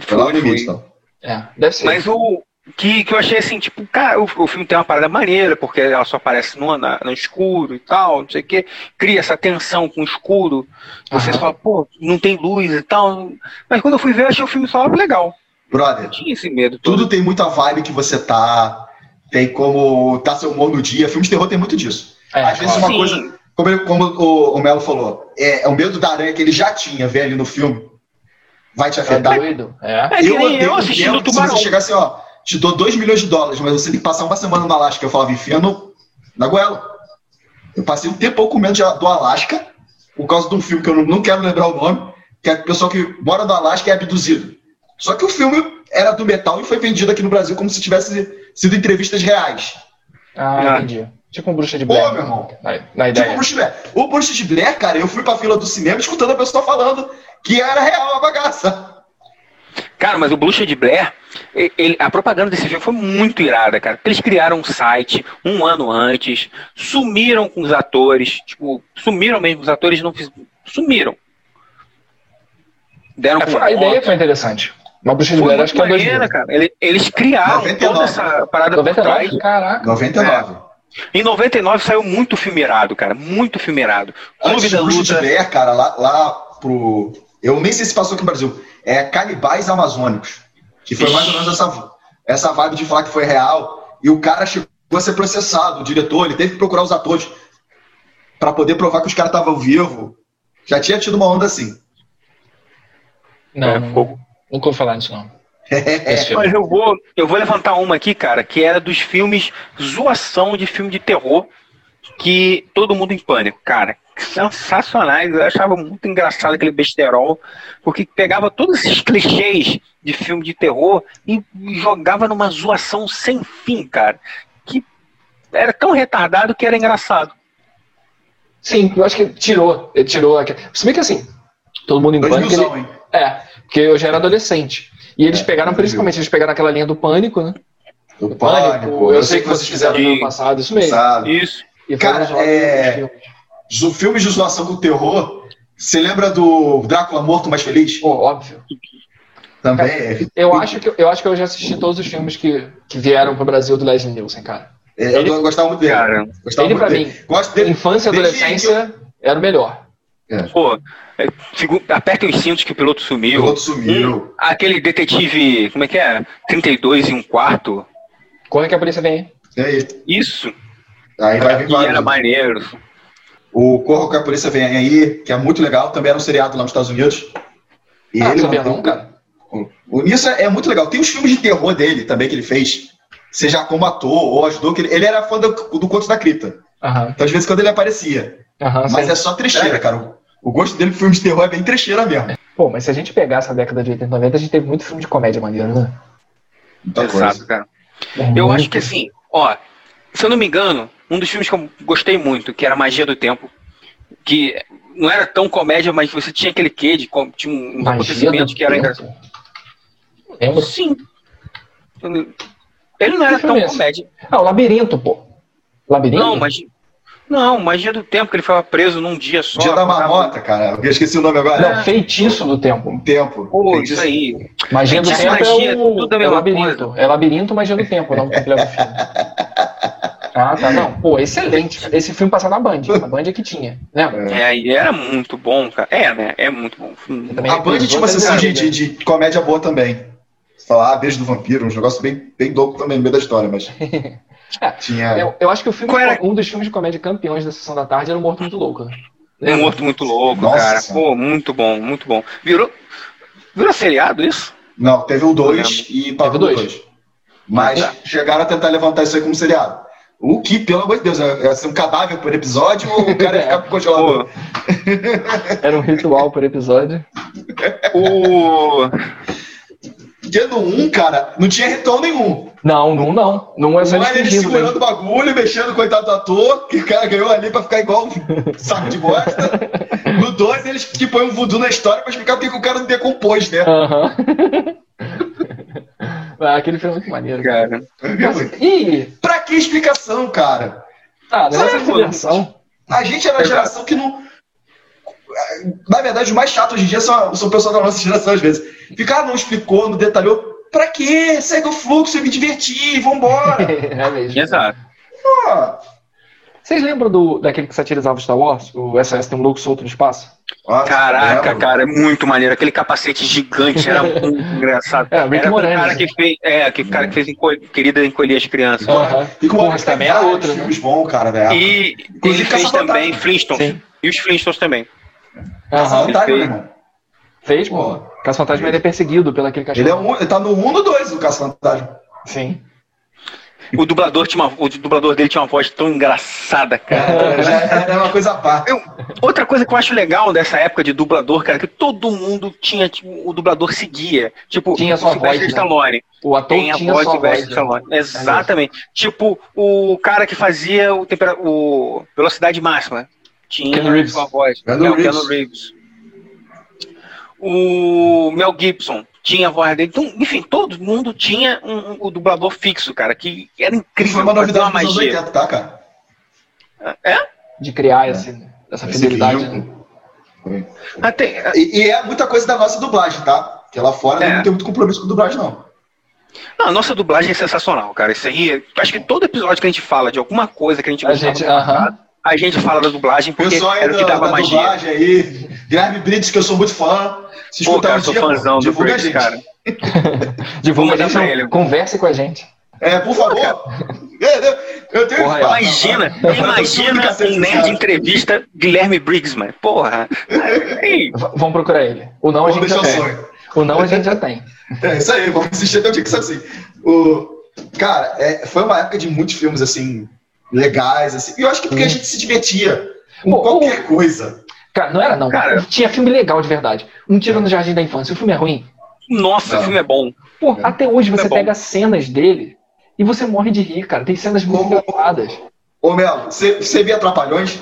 Foi lá no limite, então. É, deve ser. Mas o que, que eu achei assim, tipo, cara, o, o filme tem uma parada maneira, porque ela só aparece no, na- no escuro e tal, não sei o quê. Cria essa tensão com o escuro. Você Aham. fala, pô, não tem luz e tal. Mas quando eu fui ver, eu achei o filme só legal. Brother, tinha esse medo todo. tudo tem muita vibe que você tá. Tem como tá seu humor no dia. Filme de terror tem muito disso. É, Às vezes claro. uma Sim. coisa. Como, ele- como o, o Melo falou, é, é o medo da aranha que ele já tinha, ver ali no filme. Vai te Tá afetar. doido? É. É eu odeio eu o assistindo o tempo se Tubarão. você chegar assim, ó, te dou 2 milhões de dólares, mas você tem que passar uma semana no Alasca. Eu falava, enfia no, na goela. Eu passei um tempo com medo de- do Alasca, por causa de um filme que eu não, não quero lembrar o nome, que é o pessoal que mora no Alasca e é abduzido. Só que o filme era do metal e foi vendido aqui no Brasil como se tivesse sido entrevistas reais. Ah, Ah. entendi. Tipo um bruxa de Pô, Blair. meu irmão. Na, na Tipo o ideia. Bruce Blair. O Bruce Blair, cara, eu fui pra fila do cinema escutando a pessoa falando que era real a bagaça. Cara, mas o Bruxa de Blair, ele- a propaganda desse filme foi muito irada, cara. Porque Eles criaram um site um ano antes, sumiram com os atores, tipo, sumiram mesmo, os atores não fiz, sumiram. Deram É, a ideia foi interessante. Uma bruxa de Foi Blair, acho que é 2000. maneira, cara. Ele- Eles criaram 99. toda essa parada por trás. 99? Caraca. 99. Em 99 saiu muito filme irado, cara. Muito filme irado. Clube Antes da Luta. Blair, cara, lá, lá pro. Eu nem sei se passou aqui no Brasil. É Canibais Amazônicos. Que foi mais ou menos essa, essa vibe de falar que foi real. E o cara chegou a ser processado, o diretor, ele teve que procurar os atores pra poder provar que os caras estavam vivos. Já tinha tido uma onda assim. Não, É, não- nunca ouvi falar nisso, não. Filme. Mas eu vou, eu vou levantar uma aqui, cara, que era dos filmes zoação de filme de terror que todo mundo em pânico, cara. Sensacionais, eu achava muito engraçado aquele besterol, porque pegava todos esses clichês de filme de terror e jogava numa zoação sem fim, cara. Que era tão retardado que era engraçado. Sim, eu acho que tirou. Ele tirou. Se bem que assim, todo mundo em pânico. ele-? É, porque eu já era adolescente. E eles pegaram, principalmente, eles pegaram aquela linha do pânico, né? O Do pânico. Eu sei que vocês fizeram no ano passado, isso mesmo. Sabe? Isso. E Cara, é- filmes. Filmes de zoação com terror. Você lembra do Drácula Morto Mais Feliz? Pô, óbvio. Também. é- Eu acho, que, eu acho que eu já assisti todos os filmes que, que vieram pro Brasil do Leslie Nielsen, cara. é, Eu Ele- gostava muito dele. Cara, Gostava ele, muito pra dele. mim, Gosto dele. infância e adolescência era o melhor. pô, é, figu- aperta os cintos que o piloto O sumiu. outro sumiu. Aquele detetive, como é que é? 32 e um quarto. Corre que a polícia vem. E aí? Isso. Aí vai vir E era vários. maneiro. O Corro que a Polícia Vem Aí, que é muito legal, também era um seriado lá nos Estados Unidos. E ah, ele não sabia mandou- não, cara. O Nisso é muito legal. Tem os filmes de terror dele também que ele fez. Seja como ator ou ajudou. Que ele, ele era fã do, do Conto da Cripta. Aham, Então, às vezes, quando ele aparecia. aham. Mas sim. é só trecheira, cara. O, gosto dele por filme de terror é bem trecheira mesmo. Pô, mas se a gente pegar essa década de 80 e 90, a gente teve muito filme de comédia maneiro, né? Muita Exato, coisa. cara. É Eu acho que assim, ó, se eu não me engano, um dos filmes que eu gostei muito, que era Magia do Tempo, que não era tão comédia, mas você tinha aquele quê de tinha um Magia acontecimento do que era tempo. engraçado. Sim. Ele não era Que tão é comédia. Ah, o Labirinto, pô. Labirinto? Não, mas não, Magia do Tempo que ele ficava preso num dia só. Dia da Marmota, cara. Eu esqueci o nome agora. Não, Feitiço do Tempo. Um tempo. Pô, Feitiço. isso aí. Magia do Feitiço, Tempo magia, é o, tudo é Labirinto. É Labirinto, Magia do Tempo, o nome completo do filme. Ah, tá, não. Pô, excelente. Esse filme passava na Band. A Band é que tinha. Lembra? É, e era muito bom, cara. É, né? É muito bom. Hum. A Band tinha uma sessão de, de, de comédia boa também. Você fala, ah, Beijo do Vampiro, um negócio bem, bem louco também no meio da história, mas. É, tinha. Eu, eu acho que o filme, era? um dos filmes de comédia campeões da Sessão da Tarde era o Morto Muito Louco. Né? Um morto muito louco, Nossa cara. Pô, muito bom, muito bom. Virou, virou seriado isso? Não, teve o 2 e parou no dois. 2. Mas tá. chegaram a tentar levantar isso aí como seriado. O que, pelo amor de Deus, ia ser um cadáver por episódio ou o cara ia ficar congelado? Pô, Era um ritual por episódio. o... Porque no 1, cara, não tinha ritual nenhum. Não, não, não. Não é só Não era ele segurando o bagulho, mexendo, coitado do ator, que o cara ganhou ali pra ficar igual um saco de bosta. No 2, eles que põem um voodoo na história pra explicar porque que o cara não decompôs, né? Aham. Ah, Aquele filme é muito maneiro. Cara, Ih, pra que explicação, cara? ah, Sabe, de diversão. A gente era a geração que não. Na verdade, os mais chatos hoje em dia são, são o pessoal da nossa geração, às vezes. Ficar, não explicou, não detalhou. Pra quê? Segue o fluxo, eu me divertir, vambora. É mesmo. exato. Pô. Vocês lembram do, daquele que satirizava o Star Wars? O SOS tem um louco solto no espaço? Ó, Caraca, lembro. cara, é muito maneiro. Aquele capacete gigante era muito engraçado. É, Rick era o Moranis, cara né? que fez, é, aquele cara que fez enco... Querida Encolher as Crianças. E com Porra, o também era vários outra, né? filmes bons, cara, velho. E ele fez também Flintstones. Sim. E os Flintstones também. Aham. Fantasma, ele meu irmão. Fez, pô. Caso Fantasma ele é perseguido pelo aquele cachorro. Ele, é um, ele tá no 1 no 2 do Caça Fantasma. Sim. O dublador, tinha uma, o dublador dele tinha uma voz tão engraçada, cara. É, é uma coisa à parte. Eu- outra coisa que eu acho legal dessa época de dublador, cara, que todo mundo tinha, tipo, o dublador seguia. Tipo, Tinha sua o Sylvester voz, né? Stallone. O ator Tem a tinha voz sua do voz. Né? Stallone. Exatamente. Tipo, o cara que fazia o, tempera- o Velocidade Máxima. Tinha Keanu Reeves. sua voz. Keanu É, o Reeves. O Mel Gibson tinha a voz dele. Então, enfim, todo mundo tinha um, um- o dublador fixo, cara, que era Isso incrível. foi uma novidade dos anos magia. 80, tá, cara? É? De criar esse, essa Esse fidelidade. né? Até, E, e é muita coisa da nossa dublagem, tá? Porque lá fora É. não tem muito compromisso com dublagem, não. Não, a nossa dublagem é sensacional, cara. Isso aí, acho que todo episódio que a gente fala de alguma coisa que a gente A gente, do passado, a gente fala da dublagem porque era o que da, dava da magia. dublagem aí, Guilherme Brits, que eu sou muito fã. Se Pô, escutar cara, um sou dia, fãzão do divulga a Briggs, gente. cara. Divulga a gente, pra não, ele. converse com a gente. É, por favor. É, eu- eu tenho Porra, que falar. Imagina, imagina um nerd entrevista Guilherme Briggs, mano. Porra. Vamos procurar ele. O não a Vamos gente já deixar o tem. sonho. O não a gente já tem. É isso aí, vamos assistir até o dia que sai assim. O, cara, é, foi uma época de muitos filmes assim, legais, assim. E eu acho que porque a gente se divertia com Pô, qualquer coisa. Cara, não era não. Cara. Tinha filme legal de verdade. Um tiro no Jardim da Infância. O filme é ruim. nossa, Não. o filme é bom. Pô, É. até hoje você É pega cenas dele e você morre de rir, cara. Tem cenas muito engraçadas. Ô, Mel, você via Trapalhões?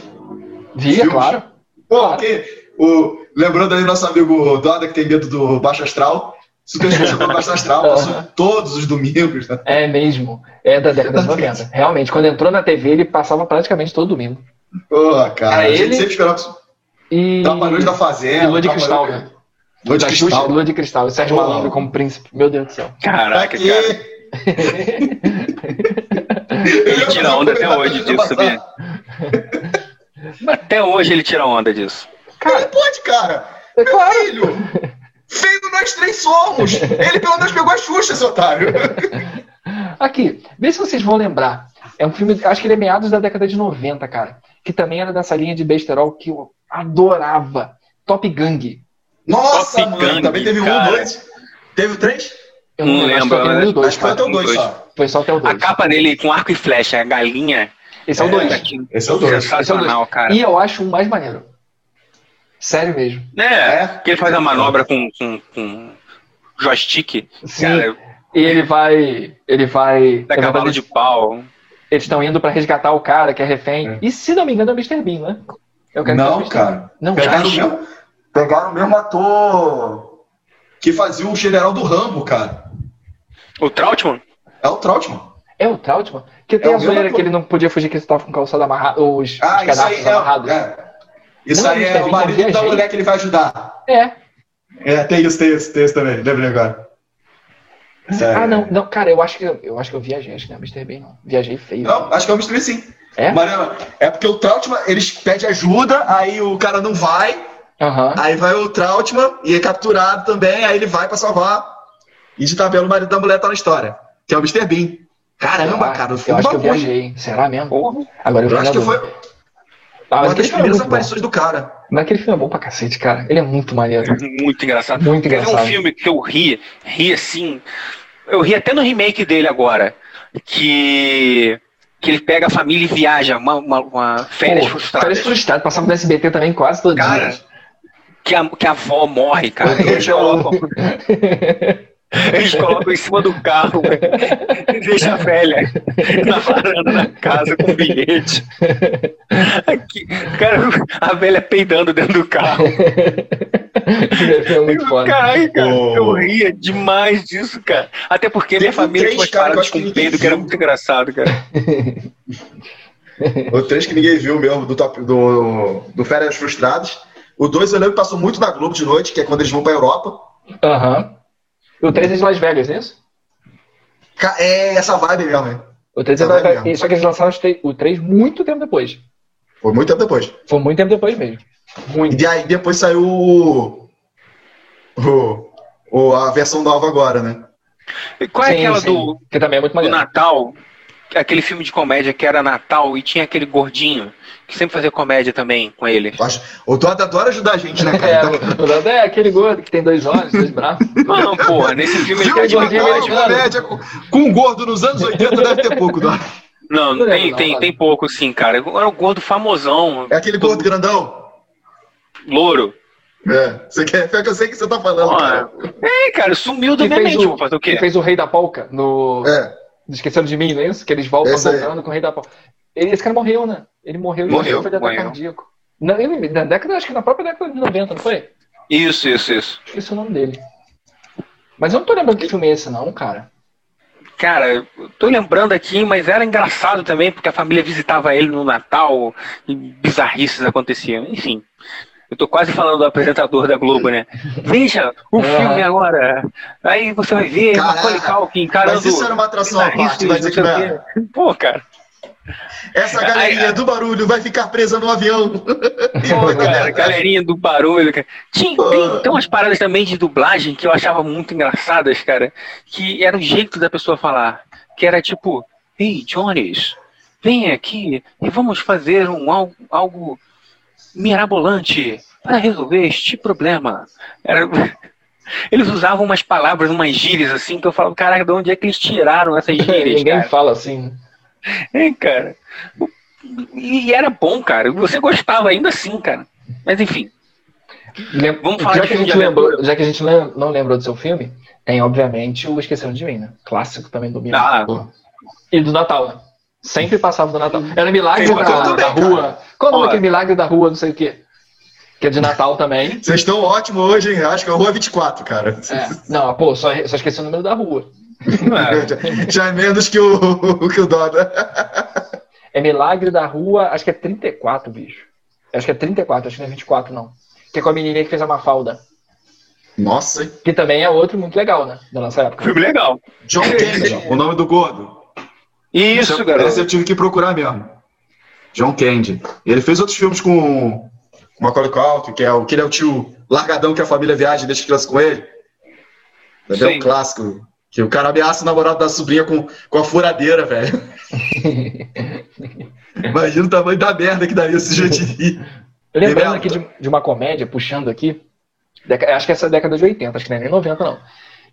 Via, Filmes? claro. Pô, Claro. que, o, lembrando aí nosso amigo Doda, que tem medo do Baixo Astral. Super especial do Baixo Astral, passou Aham. todos os domingos, né? É mesmo. É da década de 90. Realmente, quando entrou na TV, ele passava praticamente todo domingo. Pô, cara, Era a gente ele? sempre esperava que E. Trapalhões da e Fazenda. Lua de Trapalhões- Cristal, né? Lua de Da Xuxa, Cristal. Lua de Cristal. Sérgio Pô. Malandro como príncipe. Meu Deus do céu. Caraca, Aqui. cara. Ele tira onda até hoje disso, sabia? Até hoje ele tira onda disso. Cara, pode, cara. É claro. Filho, feio nós três somos. Ele pelo menos pegou a Xuxa, seu otário. Aqui, vê se vocês vão lembrar. É um filme, acho que ele é meados da década de 90, cara. Que também era dessa linha de besterol que eu adorava. Top Gang. Nossa, Top mano, Gun, também teve um, cara. dois. Teve o três? Eu Não acho que lembro, eu tenho né? um e dois, Acho que foi até o dois dois. só. Foi só até o A dois. capa dele com arco e flecha, a galinha. Esse é o dois. Esse é o dois. Sensacional, cara. E eu acho um mais maneiro. Sério mesmo. É, É? que ele faz a manobra com, com, com joystick. Sim. Cara, E ele vai. Ele vai. da na cavalo verdade, de pau. Eles estão indo pra resgatar o cara que é refém. É. E se não me engano é o Mr. Bean, né? Eu quero que Não. Bean. cara. Não, Pegaram o, mesmo, pegaram o mesmo ator que fazia o general do Rambo, cara. O Trautmann? É o Trautmann. É o Trautmann? Que tem É a zoeira que ele não podia fugir que ele estava com calçado amarrado, os, Ah, os isso aí cadastros é, amarrados. é. Isso Não, aí é o marido da mulher que ele vai ajudar. É. É, tem isso, tem isso, tem isso também. Lembrei agora. É. Ah, não, não, cara, eu acho que eu, eu acho que eu viajei, acho que não é Mr. Bean, não. Viajei feio. Não, acho que é o Mr. sim. É? Mariana, é porque o Trautmann, eles pedem ajuda, aí o cara não vai, Aham. aí vai o Trautmann e é capturado também, aí ele vai pra salvar. E de tabela o marido da mulher tá na história, que é o Mr. Bean. Caramba, Ah, cara, o eu filme acho que eu viajei. Será mesmo? Porra. Agora eu, Eu acho que foi Ah, uma das é primeiras bom. aparições do cara. Mas aquele filme é bom pra cacete, cara. Ele é muito maneiro. Muito engraçado. Muito É um engraçado. filme que eu ri, ri assim. Eu ri até no remake dele agora. Que que ele pega a família e viaja, uma, uma, uma férias Pô, frustradas. Férias frustradas, passava no SBT também quase todo Cara, dia. que a, que a avó morre, cara. Eles colocam, eles colocam em cima do carro e deixa a velha na varanda da casa com bilhete. Aqui, cara, a velha peidando dentro do carro. Foi muito foda. Caralho, cara, Pô. eu ria demais disso, cara. Até porque minha Teve um família tinha umas cara, paradas com peido que era muito engraçado, cara. O 3 que ninguém viu mesmo, do, top, do, do Férias Frustradas. O 2 eu lembro que passou muito na Globo de noite, que é quando eles vão pra Europa. Aham. O 3 é de Las Vegas, não é isso? É essa vibe mesmo, hein? O 3 é de Las Vegas. Só que eles lançaram o 3 muito tempo depois. Foi muito tempo depois. Foi muito tempo depois mesmo. Muito. E aí depois saiu o, o, o- a versão nova agora, né? E Qual é Sim, aquela sim. do, Que também é muito do maneiro. Natal? Aquele filme de comédia que era Natal e tinha aquele gordinho que sempre fazia comédia também com ele. Acho- O Todd adora ajudar a gente, né, cara? É, Então, o Dado é aquele gordo que tem dois olhos, dois braços. Não, porra, nesse filme ele filme de tem gordinho Natal comédia com, com um gordo nos anos 80 deve ter pouco, Dó. Não, Não tem, lembro, tem, não, tem pouco sim, cara. Era um gordo famosão, É aquele gordo grandão? louro. É, você quer, é que eu sei que você tá falando, cara. É, cara, sumiu da Que minha mente, o, fazer o que quê? fez o Rei da Polca no. É, Esqueceram de mim, não é isso? Que eles voltam Esse aí. voltando com o Rei da Polca. Ele, esse cara morreu, né? Ele morreu e Morreu, foi de ataque cardíaco. Na, ele- na década, acho que na própria década de 90, não foi? Isso, isso, isso. Esqueci o nome dele. Mas eu não tô lembrando que filme é esse, não, cara. Cara, eu tô lembrando aqui, mas era engraçado também, porque a família visitava ele no Natal e bizarrices aconteciam. Enfim, eu tô quase falando do apresentador da Globo, né? Veja o É. filme agora. Aí você vai ver Caraca, Macaulay Culkin encarando mas isso era uma atração à parte, vai dizer que não é. Pô, cara. Essa galerinha do barulho vai ficar presa no avião. Pô, cara, galerinha do barulho, cara. Tinha, tem, tem umas paradas também de dublagem que eu achava muito engraçadas, cara. Que era o jeito da pessoa falar. Que era tipo, ei, Jones, vem aqui e vamos fazer um algo, algo mirabolante para resolver este problema. Era... Eles usavam umas palavras, umas gírias assim, que eu falava, caraca, de onde é que eles tiraram essas gírias, Ninguém cara? fala assim. É, cara. E era bom, cara. Você gostava ainda assim, cara. Mas enfim. Lem- Vamos falar já de que a gente lembrou. Já que a gente não lembrou do seu filme, tem, obviamente, o Esqueceram de Mim, né? Clássico também do Milagre. E do Natal, né? Sempre passava do Natal. Era Milagre também, da Rua. Qual o nome daquele Milagre da Rua, não sei o quê? Que é de Natal também. Vocês estão ótimos hoje, hein? Acho que é a Rua 24, cara. É. Não, pô, só, só esqueci o número da rua. É. Já é menos que o, que o Doda. É Milagre da Rua, acho que é 34, bicho. Acho que é 34, acho que não é 24, não. Que é com a menininha que fez a Mafalda. Nossa, hein? Que também é outro muito legal, né? Da nossa época. Filme legal. John Candy, o nome do gordo. Isso, Esse- garoto. Esse eu tive que procurar mesmo. John Candy. Ele fez outros filmes com o Macaulay Culkin, que é o que ele é o tio largadão que a família viaja e deixa as crianças com ele. É um clássico. Que o cara ameaça o namorado da sobrinha com, com a furadeira, velho. Imagina o tamanho da merda que daria esse jeito de rir. Lembrando Lembra? aqui de, de uma comédia, puxando aqui, deca- acho que essa é a década de 80, acho que não é nem 90, não.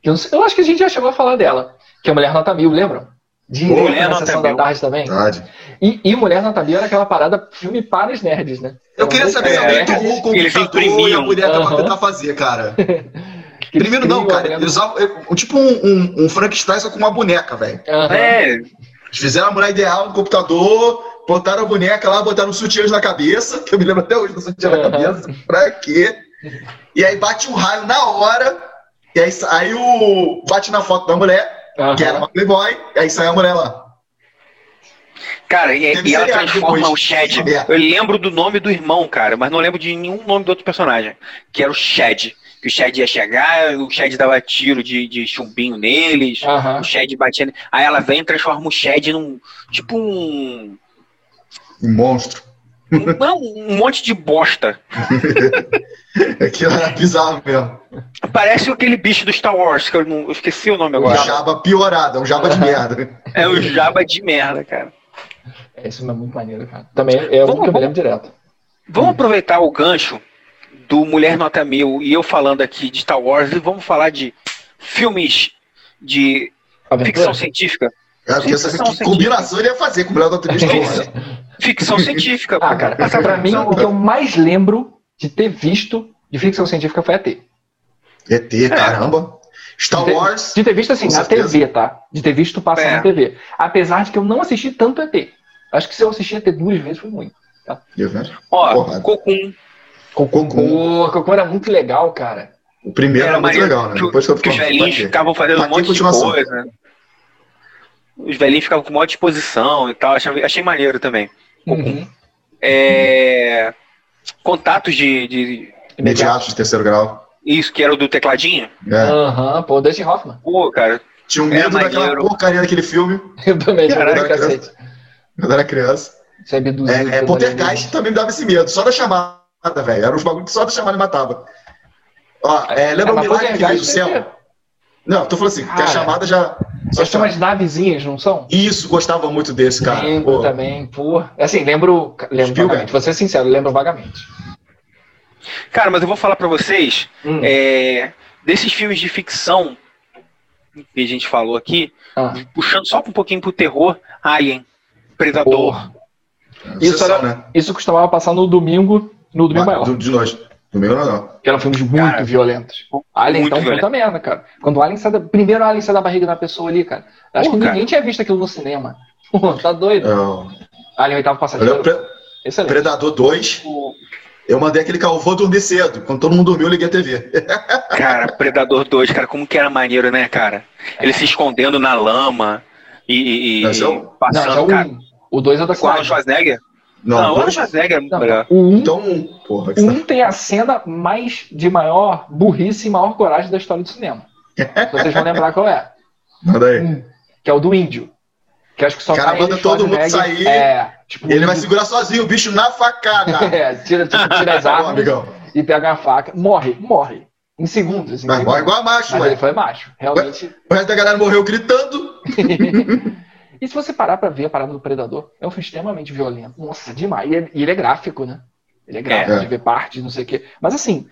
Eu, eu acho que a gente já chegou a falar dela, que é Mulher Nota Mil, lembram? Direito Mulher na sessão da tarde também. Verdade. E, e Mulher Nota Mil era aquela parada filme para os nerds, né? Eu queria saber se É, alguém tomou o computador e a mulher tava Aham. tentar fazer, cara. Primeiro não, cara. mulher Eles usavam é, tipo um, um, um Frankenstein só com uma boneca, velho. Aham. É, Eles fizeram a mulher ideal no computador, botaram a boneca lá, botaram sutiãs na cabeça, que eu me lembro até hoje do sutiã na Aham. cabeça. Pra quê? E aí bate um raio na hora, e aí, aí o. bate na foto da mulher, Aham. que era uma Playboy, e aí sai a mulher lá. cara, e, e ela transforma depois. o Shed. É. Eu lembro do nome do irmão, cara, mas não lembro de nenhum nome do outro personagem. Que era o Shed. Que o Shed ia chegar, o Shed dava tiro de, de chumbinho neles. Aham. O Shed batia. Aí ela vem e transforma o Shed num. Tipo um. Um monstro. um- não, um monte de bosta. Aquilo era bizarro mesmo. Parece aquele bicho do Star Wars, que eu, não, eu esqueci o nome Um agora. jaba piorado, um jaba de merda. É o Jaba de merda, cara. É, Isso é muito maneiro, cara. Também é um Vamos- que eu me lembro direto. Vamos aproveitar o gancho do Mulher Nota Mil e eu falando aqui de Star Wars e vamos falar de filmes de Aventura? ficção científica. É, porque essa Ficção que combinação ele ia fazer com o Léo da Atriz. Ficção científica. Ah, cara, pra mim, o que eu mais lembro de ter visto de ficção científica foi a T. ET, caramba. Star De ter- Wars. De ter visto assim, na certeza. TV, tá? De ter visto passar É. na TV. Apesar de que eu não assisti tanto ET. Acho que se eu assisti ET duas vezes foi muito. Ó, Porra. Cocum. Cocum. Pô, Cocô era muito legal, cara. O primeiro era, muito maneiro, legal, né? Que, o- Depois que eu que os velhinhos ficavam fazendo um monte de continuação? coisa. Os velhinhos ficavam com maior disposição e tal. Achei, achei maneiro também. Uhum. É, Contatos de, de- Imediatos de terceiro grau. Isso, que era o do tecladinho. É. Aham, pô, Dustin Hoffman. Pô, cara. Tinha um Era medo daquela maneiro. porcaria daquele filme Eu também Caraca, cacete. quando era criança. Você é abduzido. É, é, Poltergeist também me dava esse medo, só da chamada, velho. Era uns bagulho que só da chamada matava. Ó, é, lembra É, o milagre que veio do Poltergeist é- céu? Não, tô falando assim, que a Cara, chamada já. Só chama... umas navezinhas, não são? Isso, gostava muito desse, cara. lembro Pô, também, pô. Assim, lembro, lembro Spielberg. vagamente. Vou ser sincero, lembro vagamente. Cara, mas eu vou falar pra vocês. Hum. é, desses filmes de ficção que a gente falou aqui, Ah. puxando só um pouquinho pro terror, Alien, Predador. Isso, era, né? isso costumava passar no domingo, no domingo maior. De noite. Domingo não, não. Que eram filmes muito Cara, violentos. Alien, muito então, puta violento. merda, cara. Quando o Alien sai da... Primeiro o Alien sai da barriga da pessoa ali, cara. Acho Pô, que cara. ninguém tinha visto aquilo no cinema. Pô, tá doido. Eu, Alien, oitavo passageiro. Pre- Excelente. Predador 2. Eu mandei aquele carro, vou dormir cedo. Quando todo mundo dormiu, eu liguei a TV. Cara, Predador 2, cara, como que era maneiro, né, cara? Ele se escondendo na lama e, e- Não, esse é o- Não, passando, já o, cara. o dois é da Com. Schwarzenegger? Não, Não, o Arnold dois- Schwarzenegger é muito Não, melhor. o um, Então, um. Porra, que o tá- um tem a cena mais de maior burrice e maior coragem da história do cinema. Vocês vão lembrar qual é. Manda aí. Um, que é o do índio. Que acho que só Cara, vai manda todo mundo sair. É, tipo, Ele vai índio- segurar sozinho o bicho na facada. É, tira, tipo, tira as Bom, armas amigão. e pega a faca. Morre, morre. Em segundos. Em Mas morre segundos. igual a macho, Mas ué. ele foi macho. Realmente. O resto da galera morreu gritando. E se você parar pra ver a parada do Predador, é um filme extremamente violento. Nossa, demais. E ele, ele é gráfico, né? Ele é gráfico, É. de ver partes, não sei o quê. Mas assim,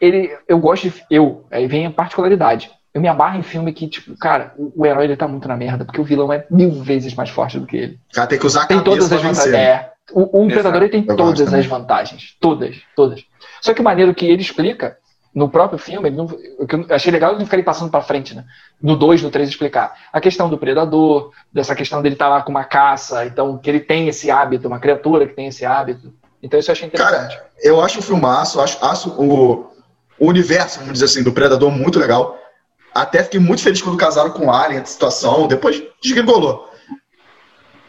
ele, eu gosto de. Eu, aí vem a particularidade. Eu me amarro em filme que, tipo, cara, o, o herói ele tá muito na merda, porque o vilão é mil vezes mais forte do que ele. Cara tem que usar a Tem todas as vantagens. É. O. Predador ele tem Eu todas as vantagens. Todas, todas. Só que o maneiro que ele explica no próprio filme, não- o eu achei legal ele não ficar passando pra frente, né? No 2, no 3 explicar. A questão do predador, dessa questão dele estar lá com uma caça, então que ele tem esse hábito, uma criatura que tem esse hábito. Então isso eu achei interessante. Cara, eu acho um filmaço, acho, acho o, o universo, vamos dizer assim, do Predador muito legal. Até fiquei muito feliz quando casaram com o Alien, a situação, depois desgringolou.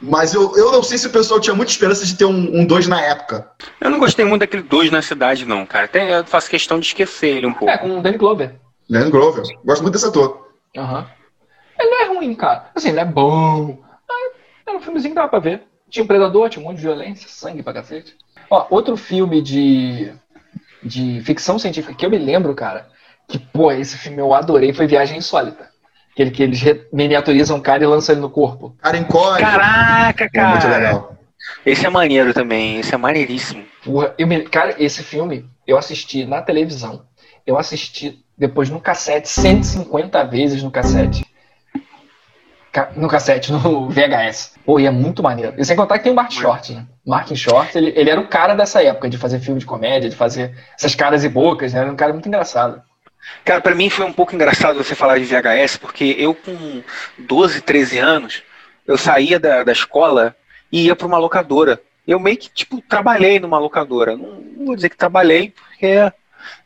Mas eu, eu não sei se o pessoal tinha muita esperança de ter um 2 na época. Eu não gostei muito daquele 2 na cidade, não, cara. Até eu faço questão de esquecer ele um pouco. É, com o Danny Glover. Leandro Grover. Gosto muito desse ator. Aham. Ele não é ruim, cara. Assim, ele é bom. Ah, Era um filmezinho que dava pra ver. Tinha um predador, tinha um monte de violência, sangue pra cacete. Ó, outro filme de, de ficção científica que eu me lembro, cara, que, pô, esse filme eu adorei, foi Viagem Insólita. Aquele que eles miniaturizam o cara e lançam ele no corpo. Cara encolhe. Caraca, muito cara. legal. Esse é maneiro também. Esse é maneiríssimo. Porra, eu me- cara, esse filme eu assisti na televisão. Eu assisti depois no cassete, 150 vezes no cassete. Ca- No cassete, no VHS. Pô, e é muito maneiro. E sem contar que tem o Martin Short, né? Martin Short, ele, ele era o cara dessa época, de fazer filme de comédia, de fazer essas caras e bocas, né? Era um cara muito engraçado. Cara, pra mim foi um pouco engraçado você falar de VHS, porque eu com 12, 13 anos, eu saía da, da escola e ia pra uma locadora. Eu meio que, tipo, trabalhei numa locadora. Não, não vou dizer que trabalhei, porque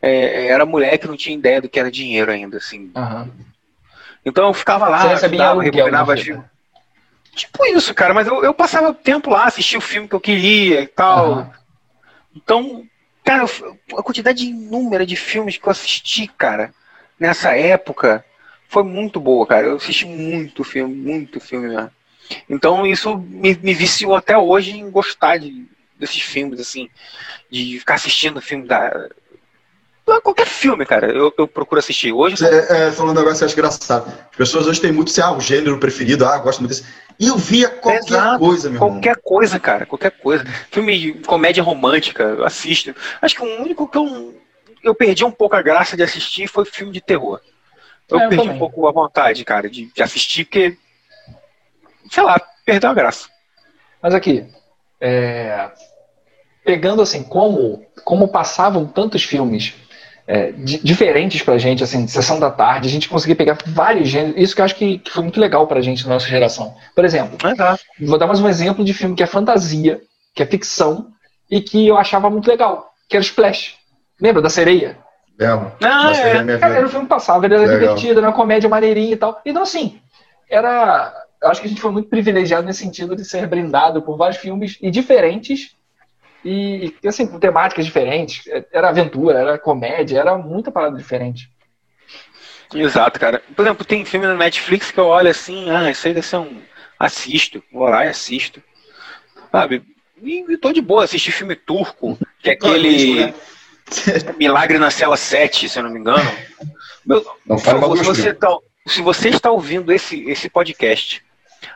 é, era moleque, não tinha ideia do que era dinheiro ainda, assim. Aham. Então eu ficava lá, Você recebia ajudava, aluguel fita. filmes. Tipo isso, cara, mas eu, eu passava tempo lá, assistia o filme que eu queria e tal. Aham. Então, cara, a quantidade inúmera de filmes que eu assisti, cara, nessa época, foi muito boa, cara. Eu assisti muito filme, muito filme mesmo. Então isso me, me viciou até hoje em gostar de, desses filmes, assim, de ficar assistindo filme da. Qualquer filme, cara, eu, eu procuro assistir. Hoje É, é, falando agora, você acha engraçado. As pessoas hoje têm muito, assim, ah, o gênero preferido, ah, gosto muito desse. E eu via qualquer Exato, coisa, meu irmão. Qualquer coisa, cara, qualquer coisa. Filme de comédia romântica, eu assisto. Acho que o único que eu, eu perdi um pouco a graça de assistir foi filme de terror. Eu É, eu perdi também. um pouco a vontade, cara, de, de assistir, porque sei lá, perdeu a graça. Mas aqui, é, pegando assim, como, como passavam tantos filmes é, di- diferentes pra gente, assim, de sessão da tarde, a gente conseguia pegar vários gêneros. Isso que eu acho que, que foi muito legal pra gente na nossa geração. Por exemplo, Exato. vou dar mais um exemplo de filme que é fantasia, que é ficção, e que eu achava muito legal, que era Splash. Lembra da sereia? Mesmo. Ah, é. minha Cara, era um filme que passava, ele era Legal. divertido, era uma comédia maneirinha e tal. Então, assim, era. Eu acho que a gente foi muito privilegiado nesse sentido de ser brindado por vários filmes e diferentes e, e, assim, com temáticas diferentes. Era aventura, era comédia, era muita parada diferente. Exato, cara. Por exemplo, tem filme na Netflix que eu olho assim, ah, isso aí deve ser um. Assisto, vou lá e assisto. Sabe? E, e tô de boa, assistir filme turco, que é aquele né? Milagre na Cela 7, se eu não me engano. Meu, Não fala se você, tá, se você está ouvindo esse, esse podcast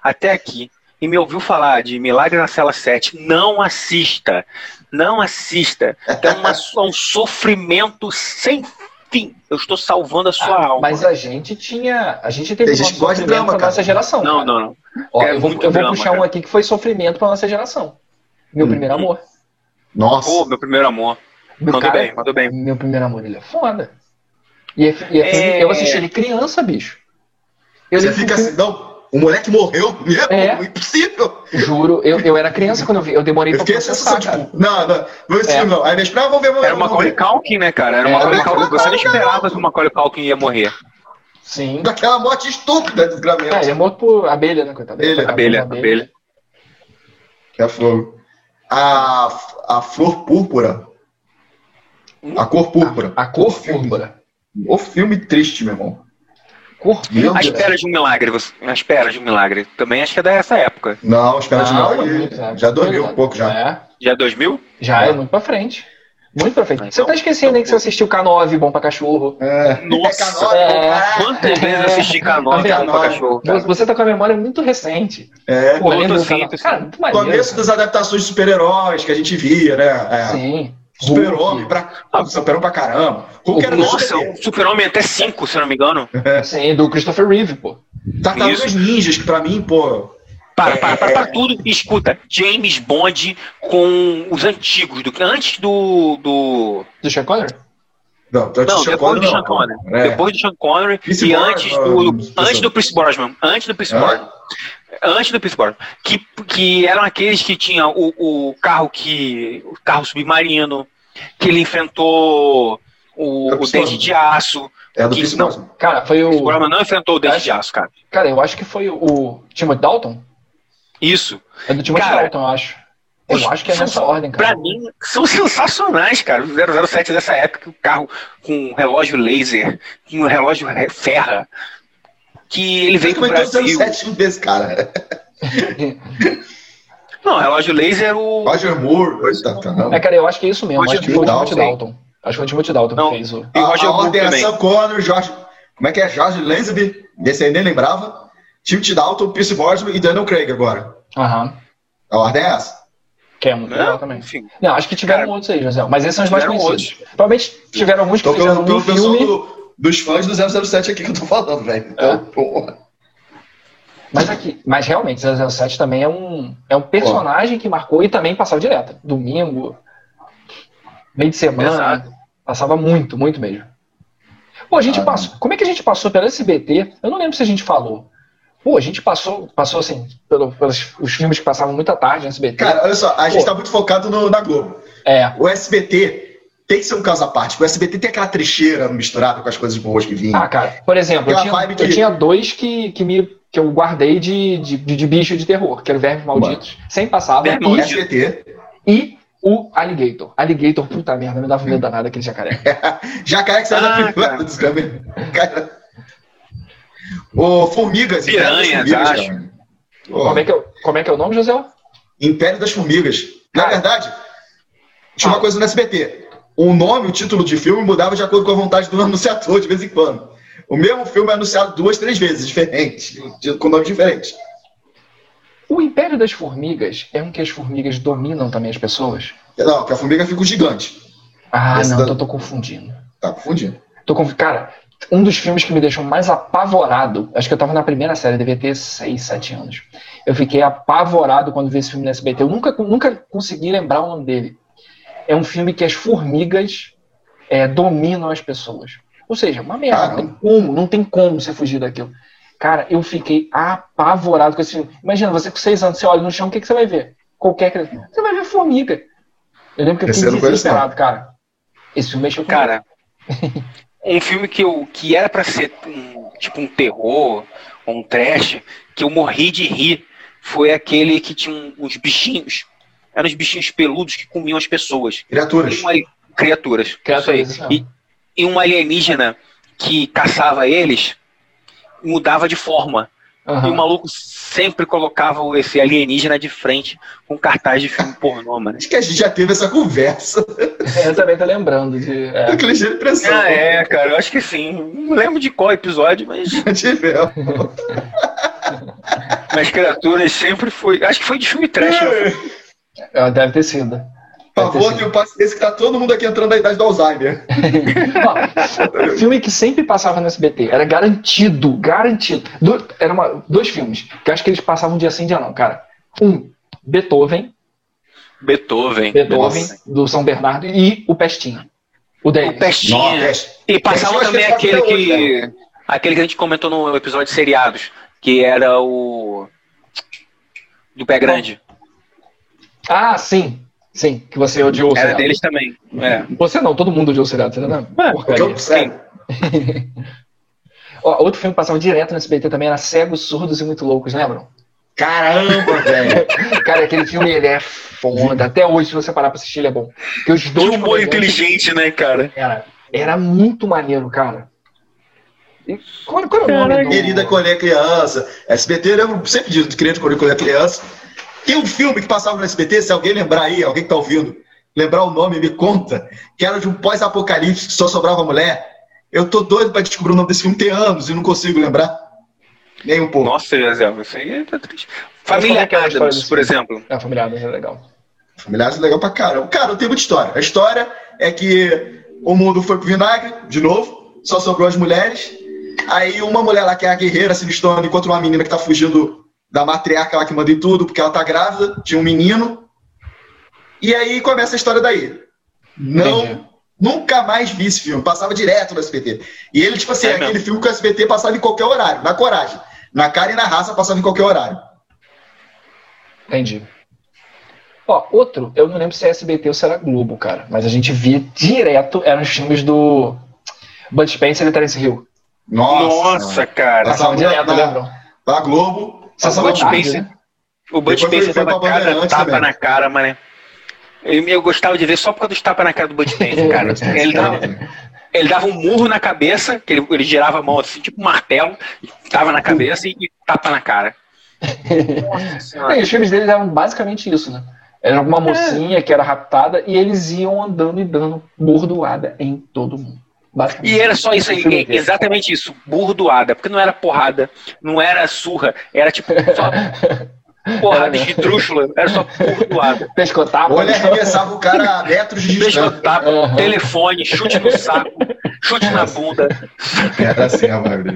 até aqui e me ouviu falar de Milagre na Cela 7, não assista. Não assista. É uma- um sofrimento sem fim. Eu estou salvando a sua Ah, alma. mas a gente tinha. A gente teve Tem gente que gosta de drama, pra cara. nossa geração. Não, cara. não, não. Ó, É eu vou, eu vou drama, puxar um cara. aqui que foi sofrimento pra nossa geração. Meu Hum. primeiro amor. Nossa. Pô, meu primeiro amor. Meu Mandou bem, mandou bem. Meu primeiro amor, ele é foda. E, é- e é- É. eu assisti ele criança, bicho. Eu Você fica assim, não, o moleque morreu mesmo? É. Impossível. Juro, eu, eu era criança quando eu vi. Eu demorei Eu pra a processar, sensação, cara. tipo, não, não, não É. filme não. Aí minhas provas vão ver Era uma Macaulay Culkin, né, cara? Era uma Era Macaulay Culkin. Você não esperava que o Macaulay Culkin ia morrer. Sim. Daquela morte estúpida, É, desgramento. ele é morto por abelha, né, coitado? Abelha, Abelha, por abelha. Que é fogo. A, a flor púrpura. A cor púrpura. A cor filme. púrpura. O filme triste, meu irmão. Cor Meu A espera de um milagre. você- A espera de um milagre. Também acho que é dessa época. Não, espera de é muito, é. Já dormiu um pouco já. É, Já é 2000? já É. é muito pra frente. Muito pra frente. Então, você tá esquecendo aí que você assistiu K9, Bom pra Cachorro. É. Nossa. É canói, É. Quantas vezes eu assisti K9 Tá vendo? pra cachorro, cara? Você tá com a memória muito recente. É. Pô, eu do K9? tô Cara, muito maneiro. Começo das adaptações de super-heróis que a gente via, né? É. Sim. Super-homem pra, super pra caramba. Hulk era Nossa, no o Super-Homem até 5, se não me engano. Sim, do Christopher Reeve, pô. Tartarugas Isso. Ninjas, que pra mim, pô. Para, para, para, para tudo. E escuta, James Bond com os antigos, do, antes do. do Do Sean Connery? Não, não, do Sean depois Connery, do. Sean Connery. É. Depois do Sean Connery Pierce e Brosnan, antes do, antes do Pierce Brosnan. Antes do Pierce É. Brosnan. Antes do Brosnan. Que, que eram aqueles que tinham o, o carro que. o carro submarino, que ele enfrentou o, É o Dente de Aço. É do Que não-. Cara, foi O o. Não enfrentou o Dente Acho- de Aço, cara. Cara, eu acho que foi o Timothy Dalton. Isso. É do Timothy Cara, Dalton, eu acho. Eu os- acho que é são- nessa ordem, cara. Pra mim, são sensacionais, cara. O 007 dessa época, o carro com um relógio laser, com um relógio re- ferra, que ele veio Ele pro comentou Brasil. 07 vezes, cara. Não, relógio laser, o. Roger Moore. da caramba. É, cara, eu acho que é isso mesmo. Roger acho que foi o Timothy Dalton. Acho que foi o Timothy Dalton Não. que fez o. E o A, Roger a Moore ordem é também. Sam Connor, George. Como é que é? George Lazenby. Desse aí nem lembrava. Timothy Dalton, Pierce Brosnan e Daniel Craig agora. Aham. A ordem é essa. Que é muito legal Né? também. Enfim. Não, acho que tiveram Cara, outros aí, José. Mas esses são os mais conhecidos. Provavelmente tiveram alguns que fizeram um filme. do- dos fãs do 007 aqui que eu tô falando, velho. Então, É. porra. Mas aqui, mas realmente, 007 também é um, é um personagem que marcou e também passava direto. Domingo, meio de semana. Exato. Passava muito, muito mesmo. Pô, a gente Ah. passou. Como é que a gente passou pelo SBT? Eu não lembro se a gente falou. Pô, a gente passou, passou assim, pelo- pelos os filmes que passavam muita tarde no SBT. Cara, olha só, a gente Pô. tá muito focado no, na Globo. é. O SBT tem que ser um caso à parte. O SBT tem aquela trecheira misturada com as coisas boas que vinham. Ah, cara, por exemplo, eu tinha, vibe eu tinha dois que, que, me, que eu guardei de, de, de, de bicho de terror, que era o Vermes Malditos. Sem passava. Vermes E. SBT. e o Alligator. Alligator, puta merda, me dava medo danado aquele jacaré. Jacaré que saiu da Ah, dos câmeras. Cara. Ô, Formigas. Piranhas, Formigas, acho. cara. Como é, que é, o- como é que é o nome, José? Império das Formigas. Na verdade, tinha Ah. uma coisa no SBT. O nome, o título de filme mudava de acordo com a vontade do anunciador de vez em quando. O mesmo filme é anunciado duas, três vezes, diferente, com nomes diferentes. O Império das Formigas é um que as formigas dominam também as pessoas? Não, que a formiga fica um gigante. Ah, Esse não, da- então eu tô confundindo. Tá confundindo. Tô conf... Cara, um dos filmes que me deixou mais apavorado, acho que eu tava na primeira série, devia ter 6, 7 anos. Eu fiquei apavorado quando vi esse filme no SBT. Eu nunca, nunca consegui lembrar o nome dele. É um filme que as formigas é, dominam as pessoas. Ou seja, uma merda. Não tem como, não tem como você fugir daquilo. Cara, eu fiquei apavorado com esse filme. Imagina, você com seis anos, você olha no chão, o que, que você vai ver? Qualquer criança. Você vai ver formiga. Eu lembro que eu fiquei desesperado, cara. Esse filme mexeu com Cara, um filme que, eu, que era para ser um, tipo um terror, um trash, que eu morri de rir, foi aquele que tinha uns bichinhos. Eram os bichinhos peludos que comiam as pessoas. Criaturas. Uma, criaturas. Criaturas. Isso aí. E, e um alienígena que caçava eles mudava de forma. Uhum. E o maluco sempre colocava esse alienígena de frente com cartaz de filme pornô, mano. Acho que a gente já teve essa conversa. É, eu também tô lembrando de. É. Aquele de impressão. Ah, é, cara, eu acho que sim. Não lembro de qual episódio, mas. Tivemos. mas criaturas sempre foi. Acho que foi de filme trash, é. Deve ter sido. Por favor, tenha paciência que tá todo mundo aqui entrando na idade do Alzheimer. filme que sempre passava no SBT, era garantido, garantido. Do, era uma, dois filmes, que acho que eles passavam um dia sim, dia não, cara. Um, Beethoven. Beethoven. Beethoven, Nossa. do São Bernardo, e o Pestinha. O Denis. O Pestinha. Nossa. E passava também aquele que, né? aquele que a gente comentou no episódio de seriados, que era o. Do Pé Grande. Ah, sim. Sim, que você odiou o Era deles também. É. Você não, todo mundo odiou o seriado, você não é, porcaria. Sim. Ó, outro filme que passava direto no SBT também era Cegos, Surdos e Muito Loucos, lembram? Caramba, velho! Cara, aquele filme ele é foda. Até hoje, se você parar pra assistir, ele é bom. Porque os dois. humor inteligente, né, cara? Era, era muito maneiro, cara. E qual, qual era o nome do... Querida quando é criança. SBT, eu lembro sempre disso, querida quando é criança. Tem um filme que passava no SBT, se alguém lembrar aí, alguém que tá ouvindo, lembrar o nome, me conta, que era de um pós-apocalipse que só sobrava mulher. Eu tô doido para descobrir o nome desse filme, tem anos e não consigo lembrar. Nem um pouco. Nossa, Zé, isso aí tá triste. Família Adams, por exemplo. É, Família Adams é legal. Família Adams é legal pra caramba. Cara, eu tenho muita história. A história é que o mundo foi pro vinagre, de novo, só sobrou as mulheres. Aí uma mulher lá que é a guerreira se listando encontra uma menina que tá fugindo da matriarca lá que manda em tudo, porque ela tá grávida, tinha um menino. E aí começa a história daí. Não, Entendi. nunca mais vi esse filme, passava direto no SBT. E ele, tipo assim, é aquele filme que o SBT passava em qualquer horário, na coragem. Na cara e na raça passava em qualquer horário. Entendi. Ó, outro, eu não lembro se é SBT ou se era Globo, cara, mas a gente via direto, eram os filmes do Bud Spencer e Terence Hill. Nossa, Nossa cara. Passava direto, na, lembram? Da Globo, o Bud Spencer, o Bud Spencer dava cada tapa também. na cara, mano. Eu, eu gostava de ver só por causa dos tapas na cara do Bud Spencer, cara. ele, dava, ele dava um murro na cabeça, que ele, ele girava a mão assim, tipo um martelo, tava na cabeça e, e tapa na cara. Nossa, e os filmes deles eram basicamente isso, né? Era uma é. mocinha é. que era raptada e eles iam andando e dando bordoada em todo mundo. E era só isso aí, exatamente isso, burdoada, porque não era porrada, não era surra, era tipo só porrada de trúxula, era só burdoada. Pescotava. Ou ele arremessava o cara a metros de Pescotava, uhum. telefone, chute no saco, chute na bunda. Era assim a maioria.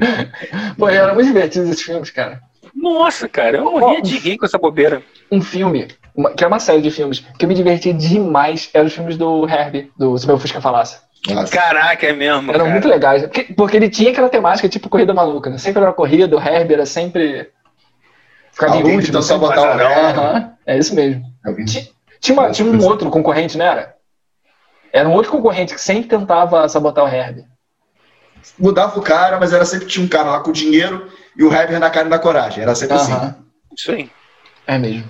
Pô, era muito divertido esses filmes, cara. Nossa, cara, eu morria de rir com essa bobeira. Um filme, uma, que é uma série de filmes, que eu me diverti demais, eram os filmes do Herbie, do Se Meu Fusca Falasse. Nossa. Caraca, é mesmo. Eram cara. muito legais. Porque, porque, ele tinha aquela temática tipo corrida maluca, né? Sempre era corrida, o Herbie era sempre. Ficava em último. Sabotar o uhum, É isso mesmo. Tinha, tinha, uma, tinha um outro concorrente, não era? Era um outro concorrente que sempre tentava sabotar o Herbie. Mudava o cara, mas era sempre tinha um cara lá com dinheiro e o Herbie na cara e na coragem. Era sempre uhum. assim. Isso aí. É mesmo.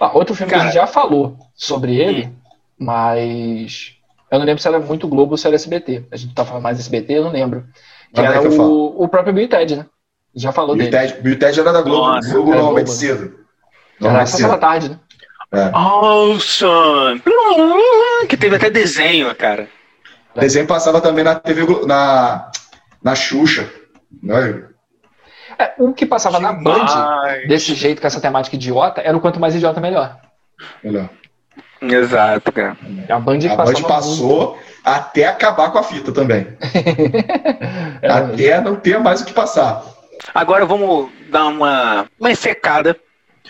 Ah, outro filme cara, que a gente já falou sobre ele, hum. mas eu não lembro se era muito Globo ou se era SBT. A gente tá falando mais SBT, eu não lembro. Que era que o, o próprio Bill Ted, né? Já falou Bill dele. Ted, Bill Ted era da Globo. Nossa, Globo normalmente cedo. Normalmente cedo. da tarde, né? É. Awesome! Que teve até desenho, cara. O desenho passava também na TV, na, na Xuxa. Né? É, o que passava Demais. na Band, desse jeito, com essa temática idiota, era o quanto mais idiota, melhor. Melhor. Exato, cara. A Band, a Band passou até acabar com a fita também. até não ter mais o que passar. Agora vamos dar uma, uma secada,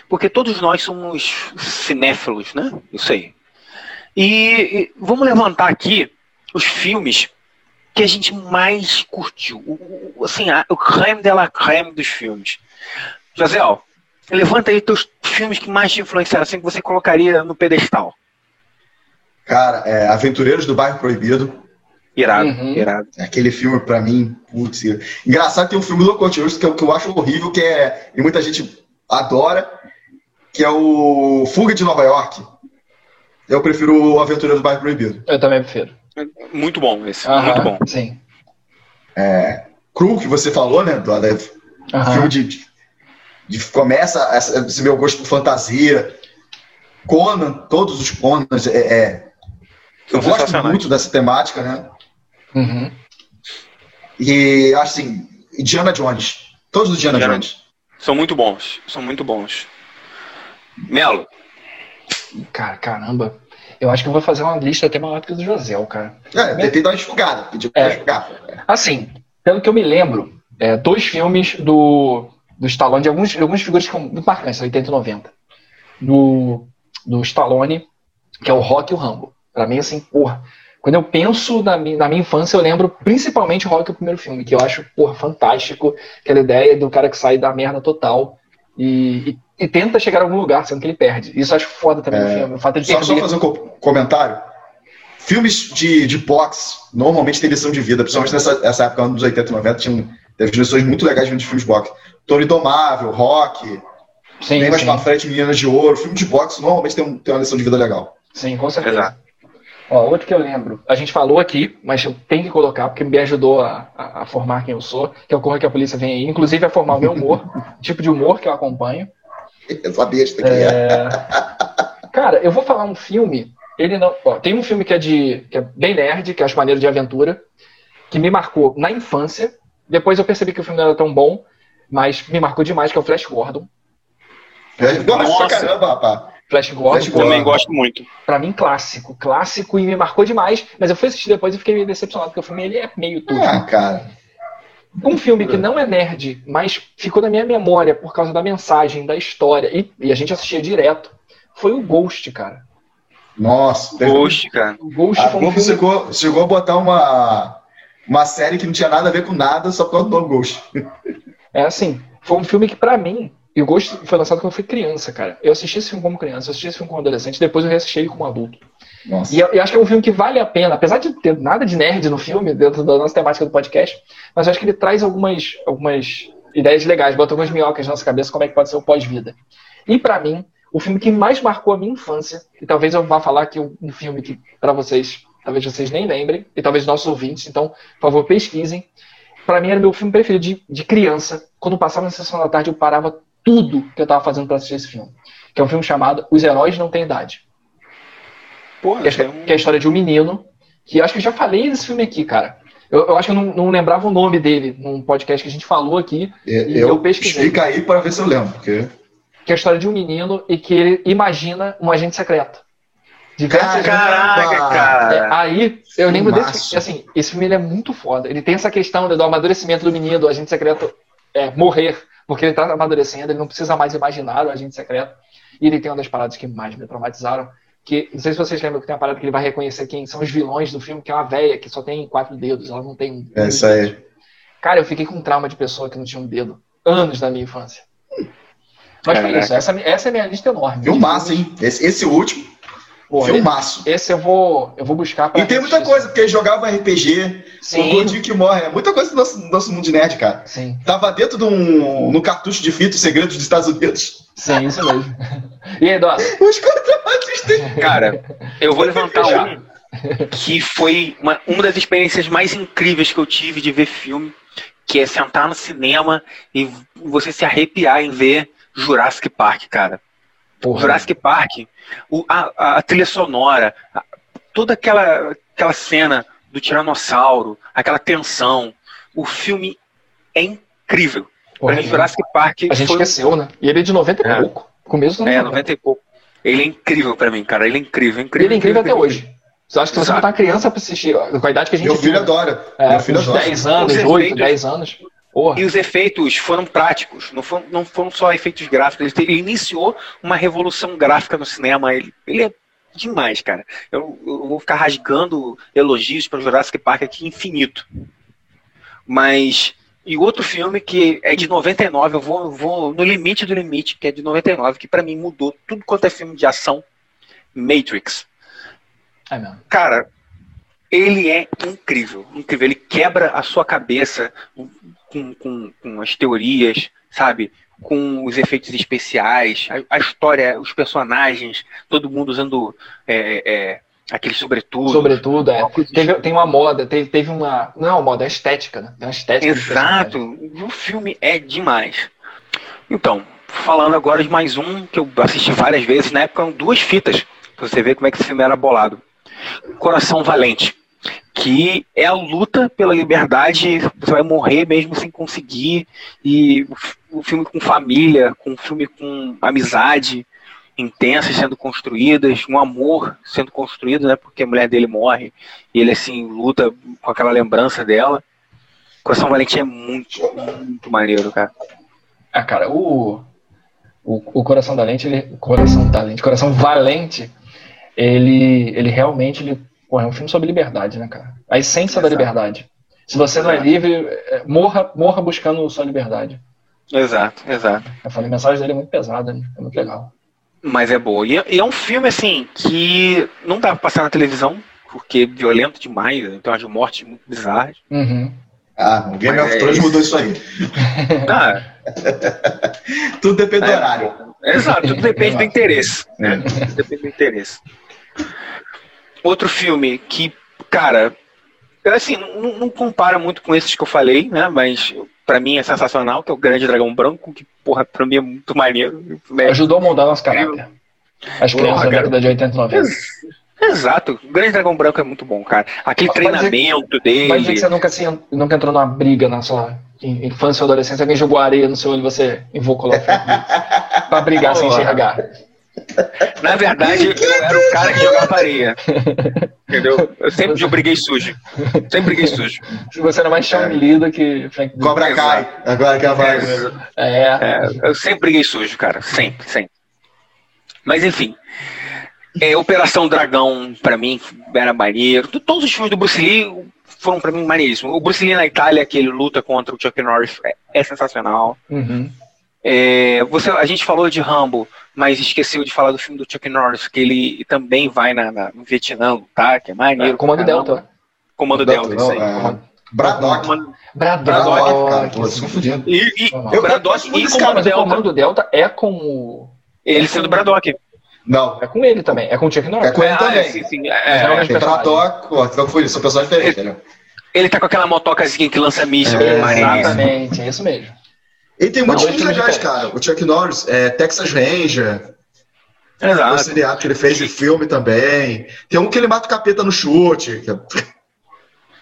porque todos nós somos cinéfilos, né? Isso aí. E, e vamos levantar aqui os filmes que a gente mais curtiu. O, o, assim, a, o creme de la creme dos filmes. José, ó, levanta aí teus filmes que mais te influenciaram, assim, que você colocaria no pedestal. Cara, é, Aventureiros do Bairro Proibido. Irado, Uhum. irado. Aquele filme, pra mim, putz. Engraçado, tem um filme do Locotius que, eu- que eu acho horrível, que é. E muita gente adora, que é o Fuga de Nova York. Eu prefiro o Aventureiro do Bairro Proibido. Eu também prefiro. Muito bom esse, Aham, muito bom. Sim. Cru, que você falou, né? Do, da, Aham. filme de, de- de- começa essa- esse meu gosto por fantasia. Conan, todos os Conans, é, é- eu gosto muito dessa temática, né? Uhum. E assim, Indiana Jones, todos os Indiana, Indiana- Jones. São muito bons, são muito bons. Melo, Cara, caramba. Eu acho que eu vou fazer uma lista até maior do que a do José, cara. É, tentei dar uma enxugada, pedi pra É. enxugar. Assim, pelo que eu me lembro, é, dois filmes do, do Stallone, de alguns, de algumas figuras que são muito marcantes, 80 e 90. Do, do Stallone, que é o Rock e o Rambo. Pra mim, assim, porra. Quando eu penso na minha, na minha infância, eu lembro principalmente o Rock, o primeiro filme, que eu acho, porra, fantástico. Aquela ideia do cara que sai da merda total e, e- e tenta chegar a algum lugar, sendo que ele perde. Isso eu acho foda também no É. filme. O fato de Só, só perder. fazer um co- comentário. Filmes de, de boxe normalmente têm lição de vida, principalmente nessa, nessa época, anos 80 e 90, tinham teve lições muito legais vindo de filmes de boxe. Tony Domável, Rock, Sim, bem mais sim. pra frente, Meninas de Ouro. Filme de boxe normalmente tem, um- tem uma lição de vida legal. Sim, com certeza. Exato. Ó, outro que eu lembro, a gente falou aqui, mas eu tenho que colocar, porque me ajudou a, a- a formar quem eu sou, que é o Corra que a Polícia Vem Aí, inclusive a formar o meu humor, o tipo de humor que eu acompanho. Eu sabia disso aqui. É, Cara, eu vou falar um filme, ele não. ó, tem um filme que é de. que é bem nerd, que eu acho maneiro de aventura, que me marcou na infância. Depois eu percebi que o filme não era tão bom, mas me marcou demais, que é o Flash Gordon. Pra Nossa. caramba, rapaz. Flash Gordon, Flash pô, também gosto muito. pra mim, clássico. Clássico e me marcou demais, mas eu fui assistir depois e fiquei meio decepcionado, porque o filme ele é meio tudo. Ah, cara. Um filme que não é nerd, mas ficou na minha memória por causa da mensagem, da história, e, e a gente assistia direto, foi o Ghost, cara. Nossa. Ghost, cara. O Ghost A foi um filme. chegou, chegou a botar uma, uma série que não tinha nada a ver com nada, só por causa do Ghost. É assim, foi um filme que pra mim. E o Ghost foi lançado quando eu fui criança, cara. Eu assisti esse filme como criança, eu assisti esse filme como adolescente, depois eu reassisti ele como adulto. Nossa. E eu, eu acho que é um filme que vale a pena, apesar de ter nada de nerd no filme, dentro da nossa temática do podcast, mas eu acho que ele traz algumas, algumas ideias legais, bota algumas minhocas na nossa cabeça como é que pode ser o pós-vida. E pra mim, o filme que mais marcou a minha infância, e talvez eu vá falar que um filme que pra vocês, talvez vocês nem lembrem, e talvez nossos ouvintes, então, por favor, pesquisem. Pra mim era meu filme preferido de, de criança. Quando passava na sessão da tarde, eu parava tudo que eu tava fazendo pra assistir esse filme. Que é um filme chamado Os Heróis Não Têm Idade. Porra, Que é, é um- que é a história de um menino, que acho que eu já falei desse filme aqui, cara. Eu, eu acho que eu não, não lembrava o nome dele num podcast que a gente falou aqui, Eu, E eu pesquisei. Explica aí para ver se eu lembro, porque. que é a história de um menino e que ele imagina um agente secreto. Caraca, É, cara. aí, eu lembro Filmaço. desse. Assim, esse filme ele é muito foda. Ele tem essa questão do amadurecimento do menino, do agente secreto é, morrer, porque ele tá amadurecendo, ele não precisa mais imaginar o agente secreto. E ele tem uma das paradas que mais me traumatizaram. Que, não sei se vocês lembram que tem uma parada que ele vai reconhecer quem são os vilões do filme, que é uma véia que só tem quatro dedos, ela não tem um. É isso aí. Cara, eu fiquei com trauma de pessoa que não tinha um dedo. Anos da minha infância. Mas foi isso. Essa, essa é a minha lista enorme. Filmaço, hein? Esse, esse último, Pô, filmaço. Esse eu vou, eu vou buscar pra E tem muita coisa, porque jogava RPG, o Sim, Gordinho que morre. É muita coisa do nosso, do nosso mundo de nerd, cara. sim, Tava dentro de um no cartucho de fita Os Segredos dos Estados Unidos. sim, isso mesmo. E aí, Eduardo? Os contrabatistas. Cara, eu vou levantar um que foi uma, uma das experiências mais incríveis que eu tive de ver filme, que é sentar no cinema e você se arrepiar em ver Jurassic Park, cara. Porra, Jurassic Park, o- a, a- a trilha sonora, a- toda aquela, aquela cena do tiranossauro, aquela tensão, o filme é incrível. porra, Pra mim, Jurassic Park a gente foi esqueceu, né? E ele é de 90 e É. pouco. Começo do é, ano 90 e pouco. Ele é incrível pra mim, cara. Ele é incrível, incrível. ele é incrível até hoje. Você acha que você botar uma criança pra assistir, com a idade que a gente Meu filho viu, né? adora. É, Meu filho adora. 10 anos, Os 8, efeitos- 10 anos. Porra. E os efeitos foram práticos, não foram, não foram só efeitos gráficos. Ele, te- ele iniciou uma revolução gráfica no cinema. Ele, ele é demais, cara. Eu, eu vou ficar rasgando elogios para Jurassic Park aqui infinito. Mas. E outro filme que é de 99, eu vou, vou no limite do limite, que é de 99, que pra mim mudou tudo quanto é filme de ação. Matrix. É mesmo. Cara, ele é incrível, incrível. Ele quebra a sua cabeça com, com, com as teorias, sabe? Com os efeitos especiais, a, a história, os personagens, todo mundo usando é, é, aquele sobretudo. Sobretudo, é. Teve, tem uma moda, teve, teve uma. Não é uma moda, é estética, né? Tem uma estética. Exato. O filme é demais. Então, falando agora de mais um que eu assisti várias vezes, na época eram duas fitas, pra você ver como é que esse filme era bolado. Coração Valente, que é a luta pela liberdade, você vai morrer mesmo sem conseguir, e o filme com família, com um filme com amizade intensas sendo construídas, um amor sendo construído, né, porque a mulher dele morre, e ele assim luta com aquela lembrança dela. Coração Valente é muito, muito maneiro, cara. Ah, cara, o, o, o Coração da Lente, ele. Coração da Lente, Coração Valente, ele, ele realmente ele, porra, é um filme sobre liberdade, né, cara? A essência da Exato. liberdade. Se você não é livre, é, morra, morra buscando sua liberdade. Exato, exato. Eu falei, a mensagem dele é muito pesada, né? é muito legal. Mas é boa. E é, e é um filme, assim, que não dá pra passar na televisão, porque é violento demais, tem umas mortes muito bizarras. Uhum. Ah, o Game Mas of é Thrones isso. mudou isso aí. Ah, Tudo depende do É. horário. exato, tudo depende do interesse. Né? Tudo depende do interesse. Outro filme que, cara, assim, não, não compara muito com esses que eu falei, né? Mas pra mim é sensacional, que é o Grande Dragão Branco, que, porra, pra mim é muito maneiro. É, Ajudou a moldar nosso caráter. As crianças da década de 80 e 90. Exato, o Grande Dragão Branco é muito bom, cara. Aquele dizer- treinamento que dele. você nunca, se, nunca entrou numa briga na sua in- infância ou adolescência, alguém jogou areia no seu olho e você invocou lá pra brigar sem enxergar. Na verdade, eu era o cara que jogava areia. Entendeu? Eu sempre briguei sujo. Sempre briguei sujo. Você era mais chão do que Frank. Cobra cai. Agora que ela vai. É, É, eu sempre briguei sujo, cara. Sempre, sempre. Mas enfim. É, Operação Dragão, pra mim, era maneiro. Todos os filmes do Bruce Lee foram pra mim maneiríssimos. O Bruce Lee na Itália, que ele luta contra o Chuck Norris, é, é sensacional. uhum. É, você, a gente falou de Rambo, mas esqueceu de falar do filme do Chuck Norris, que ele também vai na, na- no Vietnã, tá? Que é maneiro. Comando pra caramba. Delta. Comando Delta, isso aí. É, Braddock. Comando- Braddock. Braddock, cara. Tô se confundindo. E, e Eu- Braddock e Cara, Comando o Delta. Comando Delta é com o... Ele sendo Braddock. Não. É com ele também. É com o Chuck Norris. É com ele Ah, também. é, sim, sim. É, é Tem personagem. Braddock, ó, não foi isso, são pessoas diferentes, né? ele tá com aquela motocazinha que lança míssil. É, É. Exatamente, é isso mesmo. E tem muitos filmes legais, cara. O Chuck Norris, é, Texas Ranger, o Exato. seriado que ele fez de filme também. Tem um que ele mata o capeta no chute.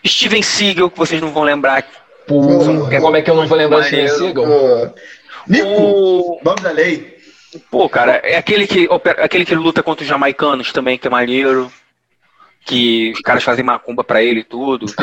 que Steven Seagal, que vocês não vão lembrar. Pô, como é que eu não vou lembrar de Steven. Seagal? Nico, O... nome da lei. Pô, cara, é aquele que, opera- aquele que luta contra os jamaicanos também, que é maneiro. Que os caras fazem macumba pra ele e tudo.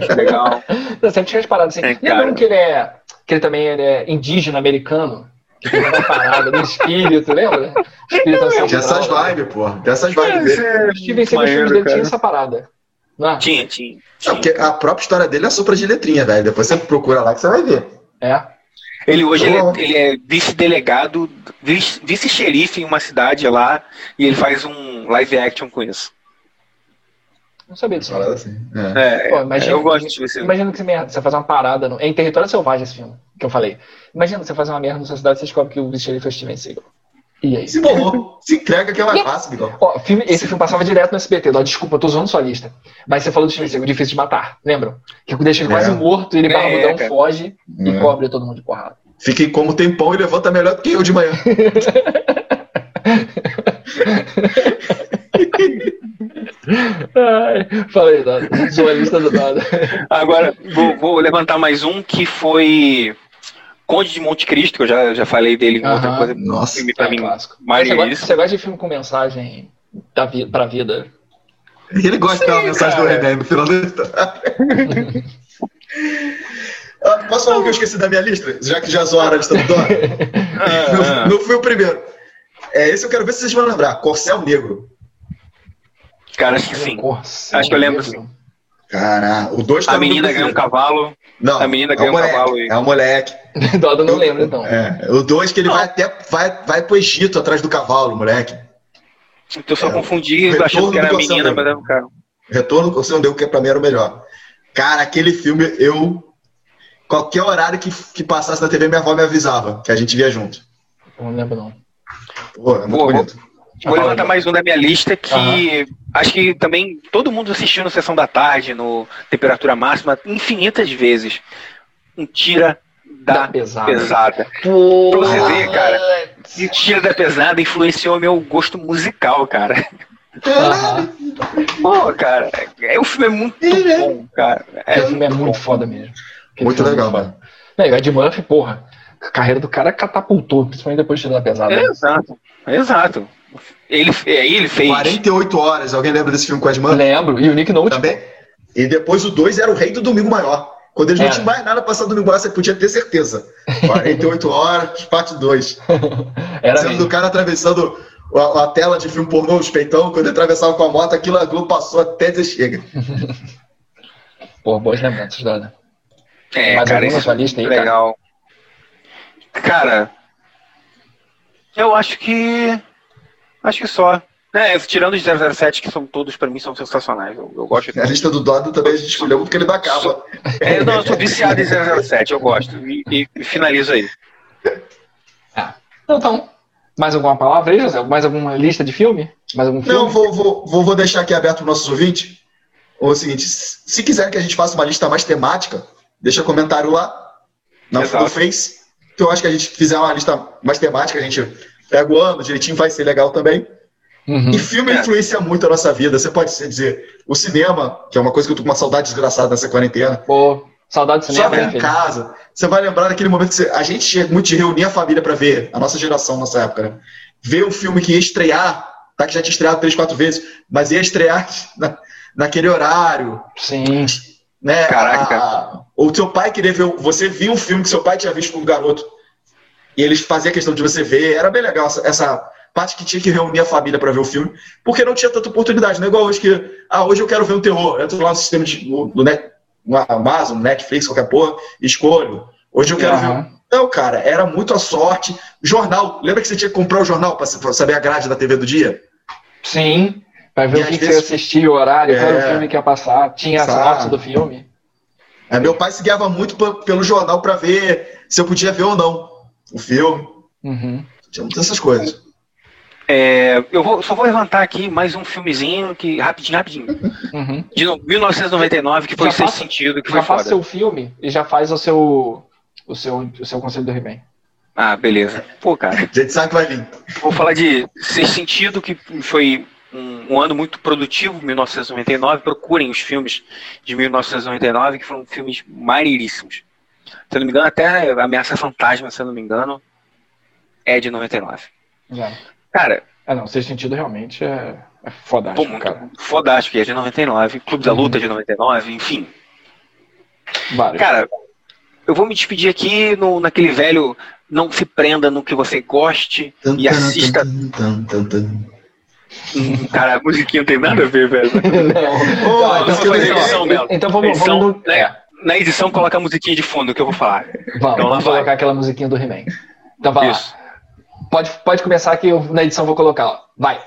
Acho legal. Eu sempre tinha as paradas assim. É, Lembra cara. um que ele é. Que ele também ele é indígena americano? Que tem uma parada do espírito, lembra? Espírito ancestral. Dessas vibes, pô. Dessas vibes dele. O Steven Seagal, tinha essa parada. Não é? Tinha, tinha. Tinha. porque a própria história dele é sopra de letrinha, velho. Depois você procura lá que você vai ver. É. Ele hoje ele é, ele é vice-delegado, vice- vice-xerife em uma cidade lá, e ele faz um live action com isso. Não sabia disso. Parada não. assim. É. É, Pô, imagina, eu gosto de você. Imagina que você, merda, você faz uma parada. No, é em Território Selvagem esse filme, que eu falei. Imagina você faz uma merda na sua cidade e você descobre que o bicho foi o Steven Seagal. E aí? Se borrou. Se entrega que é mais fácil, Miguel. Ó, filme- esse filme passava direto no SBT. Ó, desculpa, eu tô usando sua lista. Mas você falou do Steven Seagal, difícil de matar. Lembram? Que deixa ele É. quase morto, ele É, barbudão cara. foge e É. cobre todo mundo de porrada. Fica em como tem pão e levanta melhor do que eu de manhã. Ai, falei, lista do Dado. Agora, vou, vou levantar mais um que foi Conde de Monte Cristo, que eu já, já falei dele em outra coisa. Nossa, filme pra É mim, clássico. Você gosta, você gosta de filme com mensagem da vi pra vida? Ele gosta de ter uma Sim, mensagem cara. do René no final da história. Ah, Posso falar o que eu esqueci da minha lista? Já que já zoaram a lista do Dora. Ah, não, não fui o primeiro. É, esse eu quero ver se vocês vão lembrar. Corcel Negro. Cara, acho que sim. Acho que eu lembro, Negro. Cara, o 2 tá A no menina ganha um cavalo. Não, a menina é ganha o um moleque, cavalo e- É o moleque. Doda não lembra, então. É, o 2 que ele vai até vai, vai pro Egito atrás do cavalo, moleque. Então eu só É, confundi retorno achando que era a menina, mas era um cara. Retorno do Negro, que pra mim era o melhor. Cara, aquele filme, eu. Qualquer horário que, que passasse na TV, minha avó me avisava que a gente via junto. Não lembro, não. Pô, é muito Boa, bonito. Vou levantar mais um da minha lista que acho que também todo mundo assistiu no Sessão da Tarde, no Temperatura Máxima, infinitas vezes. Um tira da, Da pesada. pesada. Pô, Pra você ver, cara. E o tira da pesada influenciou meu gosto musical, cara. Aham. Pô, cara, é, o filme é muito bom, cara. É, É, o filme é muito bom. foda mesmo. Aquele Muito é legal, mano. O Ed Murphy, porra, a carreira do cara catapultou, principalmente depois de tirar da pesada. É, exato, exato. Ele, aí ele fez. 48 horas. Alguém lembra desse filme com a Eu Edman? lembro, e o Nick Nolte. Também. E depois o 2 era o rei do Domingo Maior. Quando eles não Era. tinham mais nada pra passar Domingo Maior, você podia ter certeza. 48 horas, parte 2. Era Sendo mesmo. do cara atravessando a, a tela de filme pornô, os peitão, quando ele atravessava com a moto, aquilo a Globo passou até dizer chega. Pô, boas lembranças, Dada. É, Mais cara, isso sua é lista aí, legal. Cara, eu acho que. Acho que só. É, tirando os 007, que são todos, pra mim, são sensacionais. Eu, eu gosto de A lista do Dodo também a gente escolheu porque ele não acaba. É, não, eu sou viciado em 007, eu gosto. E, e, e finalizo aí. Então, então, mais alguma palavra aí, José? Mais alguma lista de filme? Mais algum filme? Não, vou, vou, vou, deixar aqui aberto para nossos ouvintes. O seguinte, se se quiserem que a gente faça uma lista mais temática, deixa comentário lá na Exato. no Face. Que eu acho que a gente fizer uma lista mais temática, a gente pega o ano direitinho, vai ser legal também. Uhum. E filme É. influencia muito a nossa vida. Você pode dizer, o cinema, que é uma coisa que eu tô com uma saudade desgraçada nessa quarentena. Pô, saudade do Só cinema, ver né, em casa. Você vai lembrar daquele momento que você- a gente tinha muito de reunir a família para ver, a nossa geração nessa época, né? Ver um filme que ia estrear, tá? Que já tinha estreado três, quatro vezes, mas ia estrear na- naquele horário, Sim. né? Caraca. A- ou seu pai queria ver. Você viu um filme que seu pai tinha visto com o garoto. E eles faziam questão de você ver. Era bem legal essa, essa parte que tinha que reunir a família para ver o filme, porque não tinha tanta oportunidade. Não é igual hoje que, ah, hoje eu quero ver um terror. Eu entro lá no sistema de, no, no Net, no Amazon, Netflix, qualquer porra, escolho. Hoje eu quero ver. um Aham. Não, cara, era muito a sorte. Jornal, lembra que você tinha que comprar o jornal para saber a grade da TV do dia? Sim. Pra ver E o que, vezes- você assistia, o horário, qual era É. o filme que ia passar. Tinha a Sabe. sinopse do filme. Aí meu pai se guiava muito pelo jornal para ver se eu podia ver ou não o filme. Uhum. Tinha muitas essas coisas. É, eu vou- só vou levantar aqui mais um filmezinho que rapidinho, rapidinho. Uhum. De no- 1999, que foi Já faça- Sentido, que Já foi faz foda. seu filme e já faz o seu, o seu, o seu conselho do He-Man. Ah, beleza. Pô, cara, A gente sabe que vai vir. vou falar de Sexto Sentido, que foi um, um ano muito produtivo, 1999. Procurem os filmes de 1999, que foram filmes maneiríssimos. Se eu não me engano, até Ameaça Fantasma, se eu não me engano, é de 99. Já. Cara, Ah, não, Sexto Sentido realmente é, é pô, fodástico, muito cara. fodástico, é de 99. Clube da Luta é de 99, enfim. Vários. Cara, eu vou me despedir aqui no, naquele velho não se prenda no que você goste e assista. Tan. Hum, Cara, a musiquinha não tem nada a ver, velho. não. Mas então, que vamos- edição, então vamos, Edição, vamos, no- né? Na edição, coloca a musiquinha de fundo que eu vou falar. vamos, Então, lá vamos colocar aquela musiquinha do He-Man. Então vai Isso. lá. Pode, pode começar que eu, na edição vou colocar. Ó. Vai.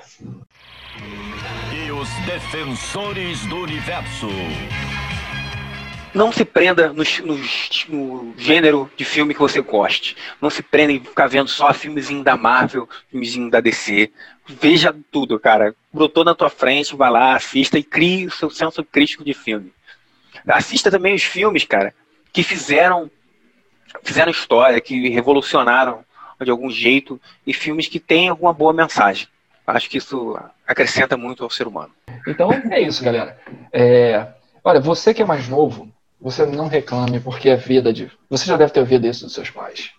E os defensores do universo. Não se prenda no, no- no gênero de filme que você goste. Não se prenda em ficar vendo só filmezinho da Marvel, filmezinho da DC. Veja tudo, cara. Brotou na tua frente, vai lá, assista e crie o seu senso crítico de filme. Assista também os filmes, cara, que fizeram fizeram história, que revolucionaram de algum jeito e filmes que têm alguma boa mensagem. Acho que isso acrescenta muito ao ser humano. Então é isso, galera. É, olha, você que é mais novo, você não reclame porque é vida de. Você já deve ter ouvido isso dos seus pais.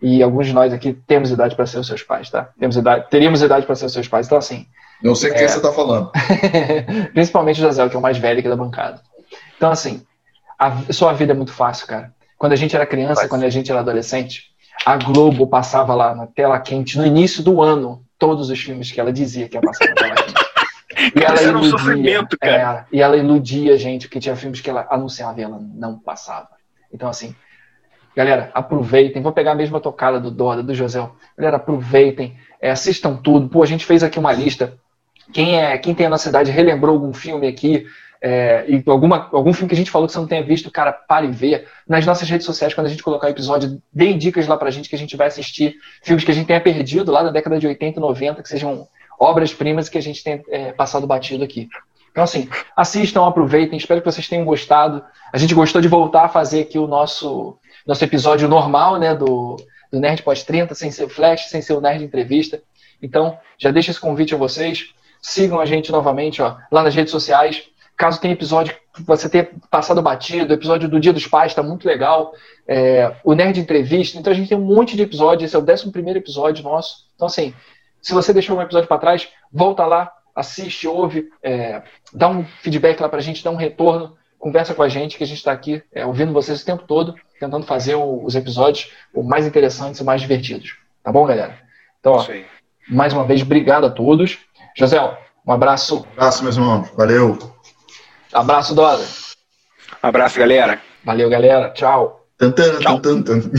E alguns de nós aqui temos idade para ser os seus pais, tá? Temos idade, teríamos idade para ser os seus pais. Então, assim, Não sei o que É. você tá falando. Principalmente o José, que é o mais velho aqui da bancada. Então, assim, a sua vida é muito fácil, cara. quando a gente era criança, quando a gente era adolescente, a Globo passava lá na tela quente, no início do ano, todos os filmes que ela dizia que ia passar na tela quente. E ela, era um iludia, sofrimento, cara. é, e ela iludia a gente, porque tinha filmes que ela anunciava e ela não passava. Então, assim, galera, aproveitem. Vou pegar a mesma tocada do Doda, do José. Galera, aproveitem, é, assistam tudo. Pô, a gente fez aqui uma lista. Quem, é, quem tem a nossa idade relembrou algum filme aqui, é, e alguma, algum filme que a gente falou que você não tenha visto, cara, pare e vê. Nas nossas redes sociais, quando a gente colocar o episódio, deem dicas lá pra gente que a gente vai assistir filmes que a gente tenha perdido lá da década de 80 e 90, que sejam obras-primas que a gente tenha é, passado batido aqui. Então, assim, assistam, aproveitem, espero que vocês tenham gostado. A gente gostou de voltar a fazer aqui o nosso, nosso episódio normal, né, do, do Nerd Pós 30, sem ser Flash, sem ser o Nerd Entrevista. Então, já deixo esse convite a vocês. Sigam a gente novamente ó, lá nas redes sociais. Caso tenha episódio que você tenha passado batido, o episódio do Dia dos Pais está muito legal. É, o Nerd Entrevista. Então, a gente tem um monte de episódios. Esse é o 11 episódio nosso. Então, assim, se você deixou um episódio para trás, volta lá, assiste, ouve, é, dá um feedback lá para a gente, dá um retorno, conversa com a gente, que a gente está aqui é, ouvindo vocês o tempo todo, tentando fazer o, os episódios o mais interessantes e mais divertidos. Tá bom, galera? Então, ó, mais uma vez, obrigado a todos. José, um abraço. Abraço, meus irmãos. Valeu. Abraço, Doda. Abraço, galera. Valeu, galera. Tchau. Tan, tan, Tchau. tan, tan, tan.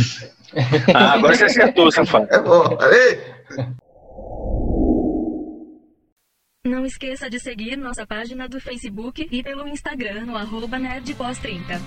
Ah, agora você acertou, safado. É bom. Não esqueça de seguir nossa página do Facebook e pelo Instagram no arroba nerdpós30.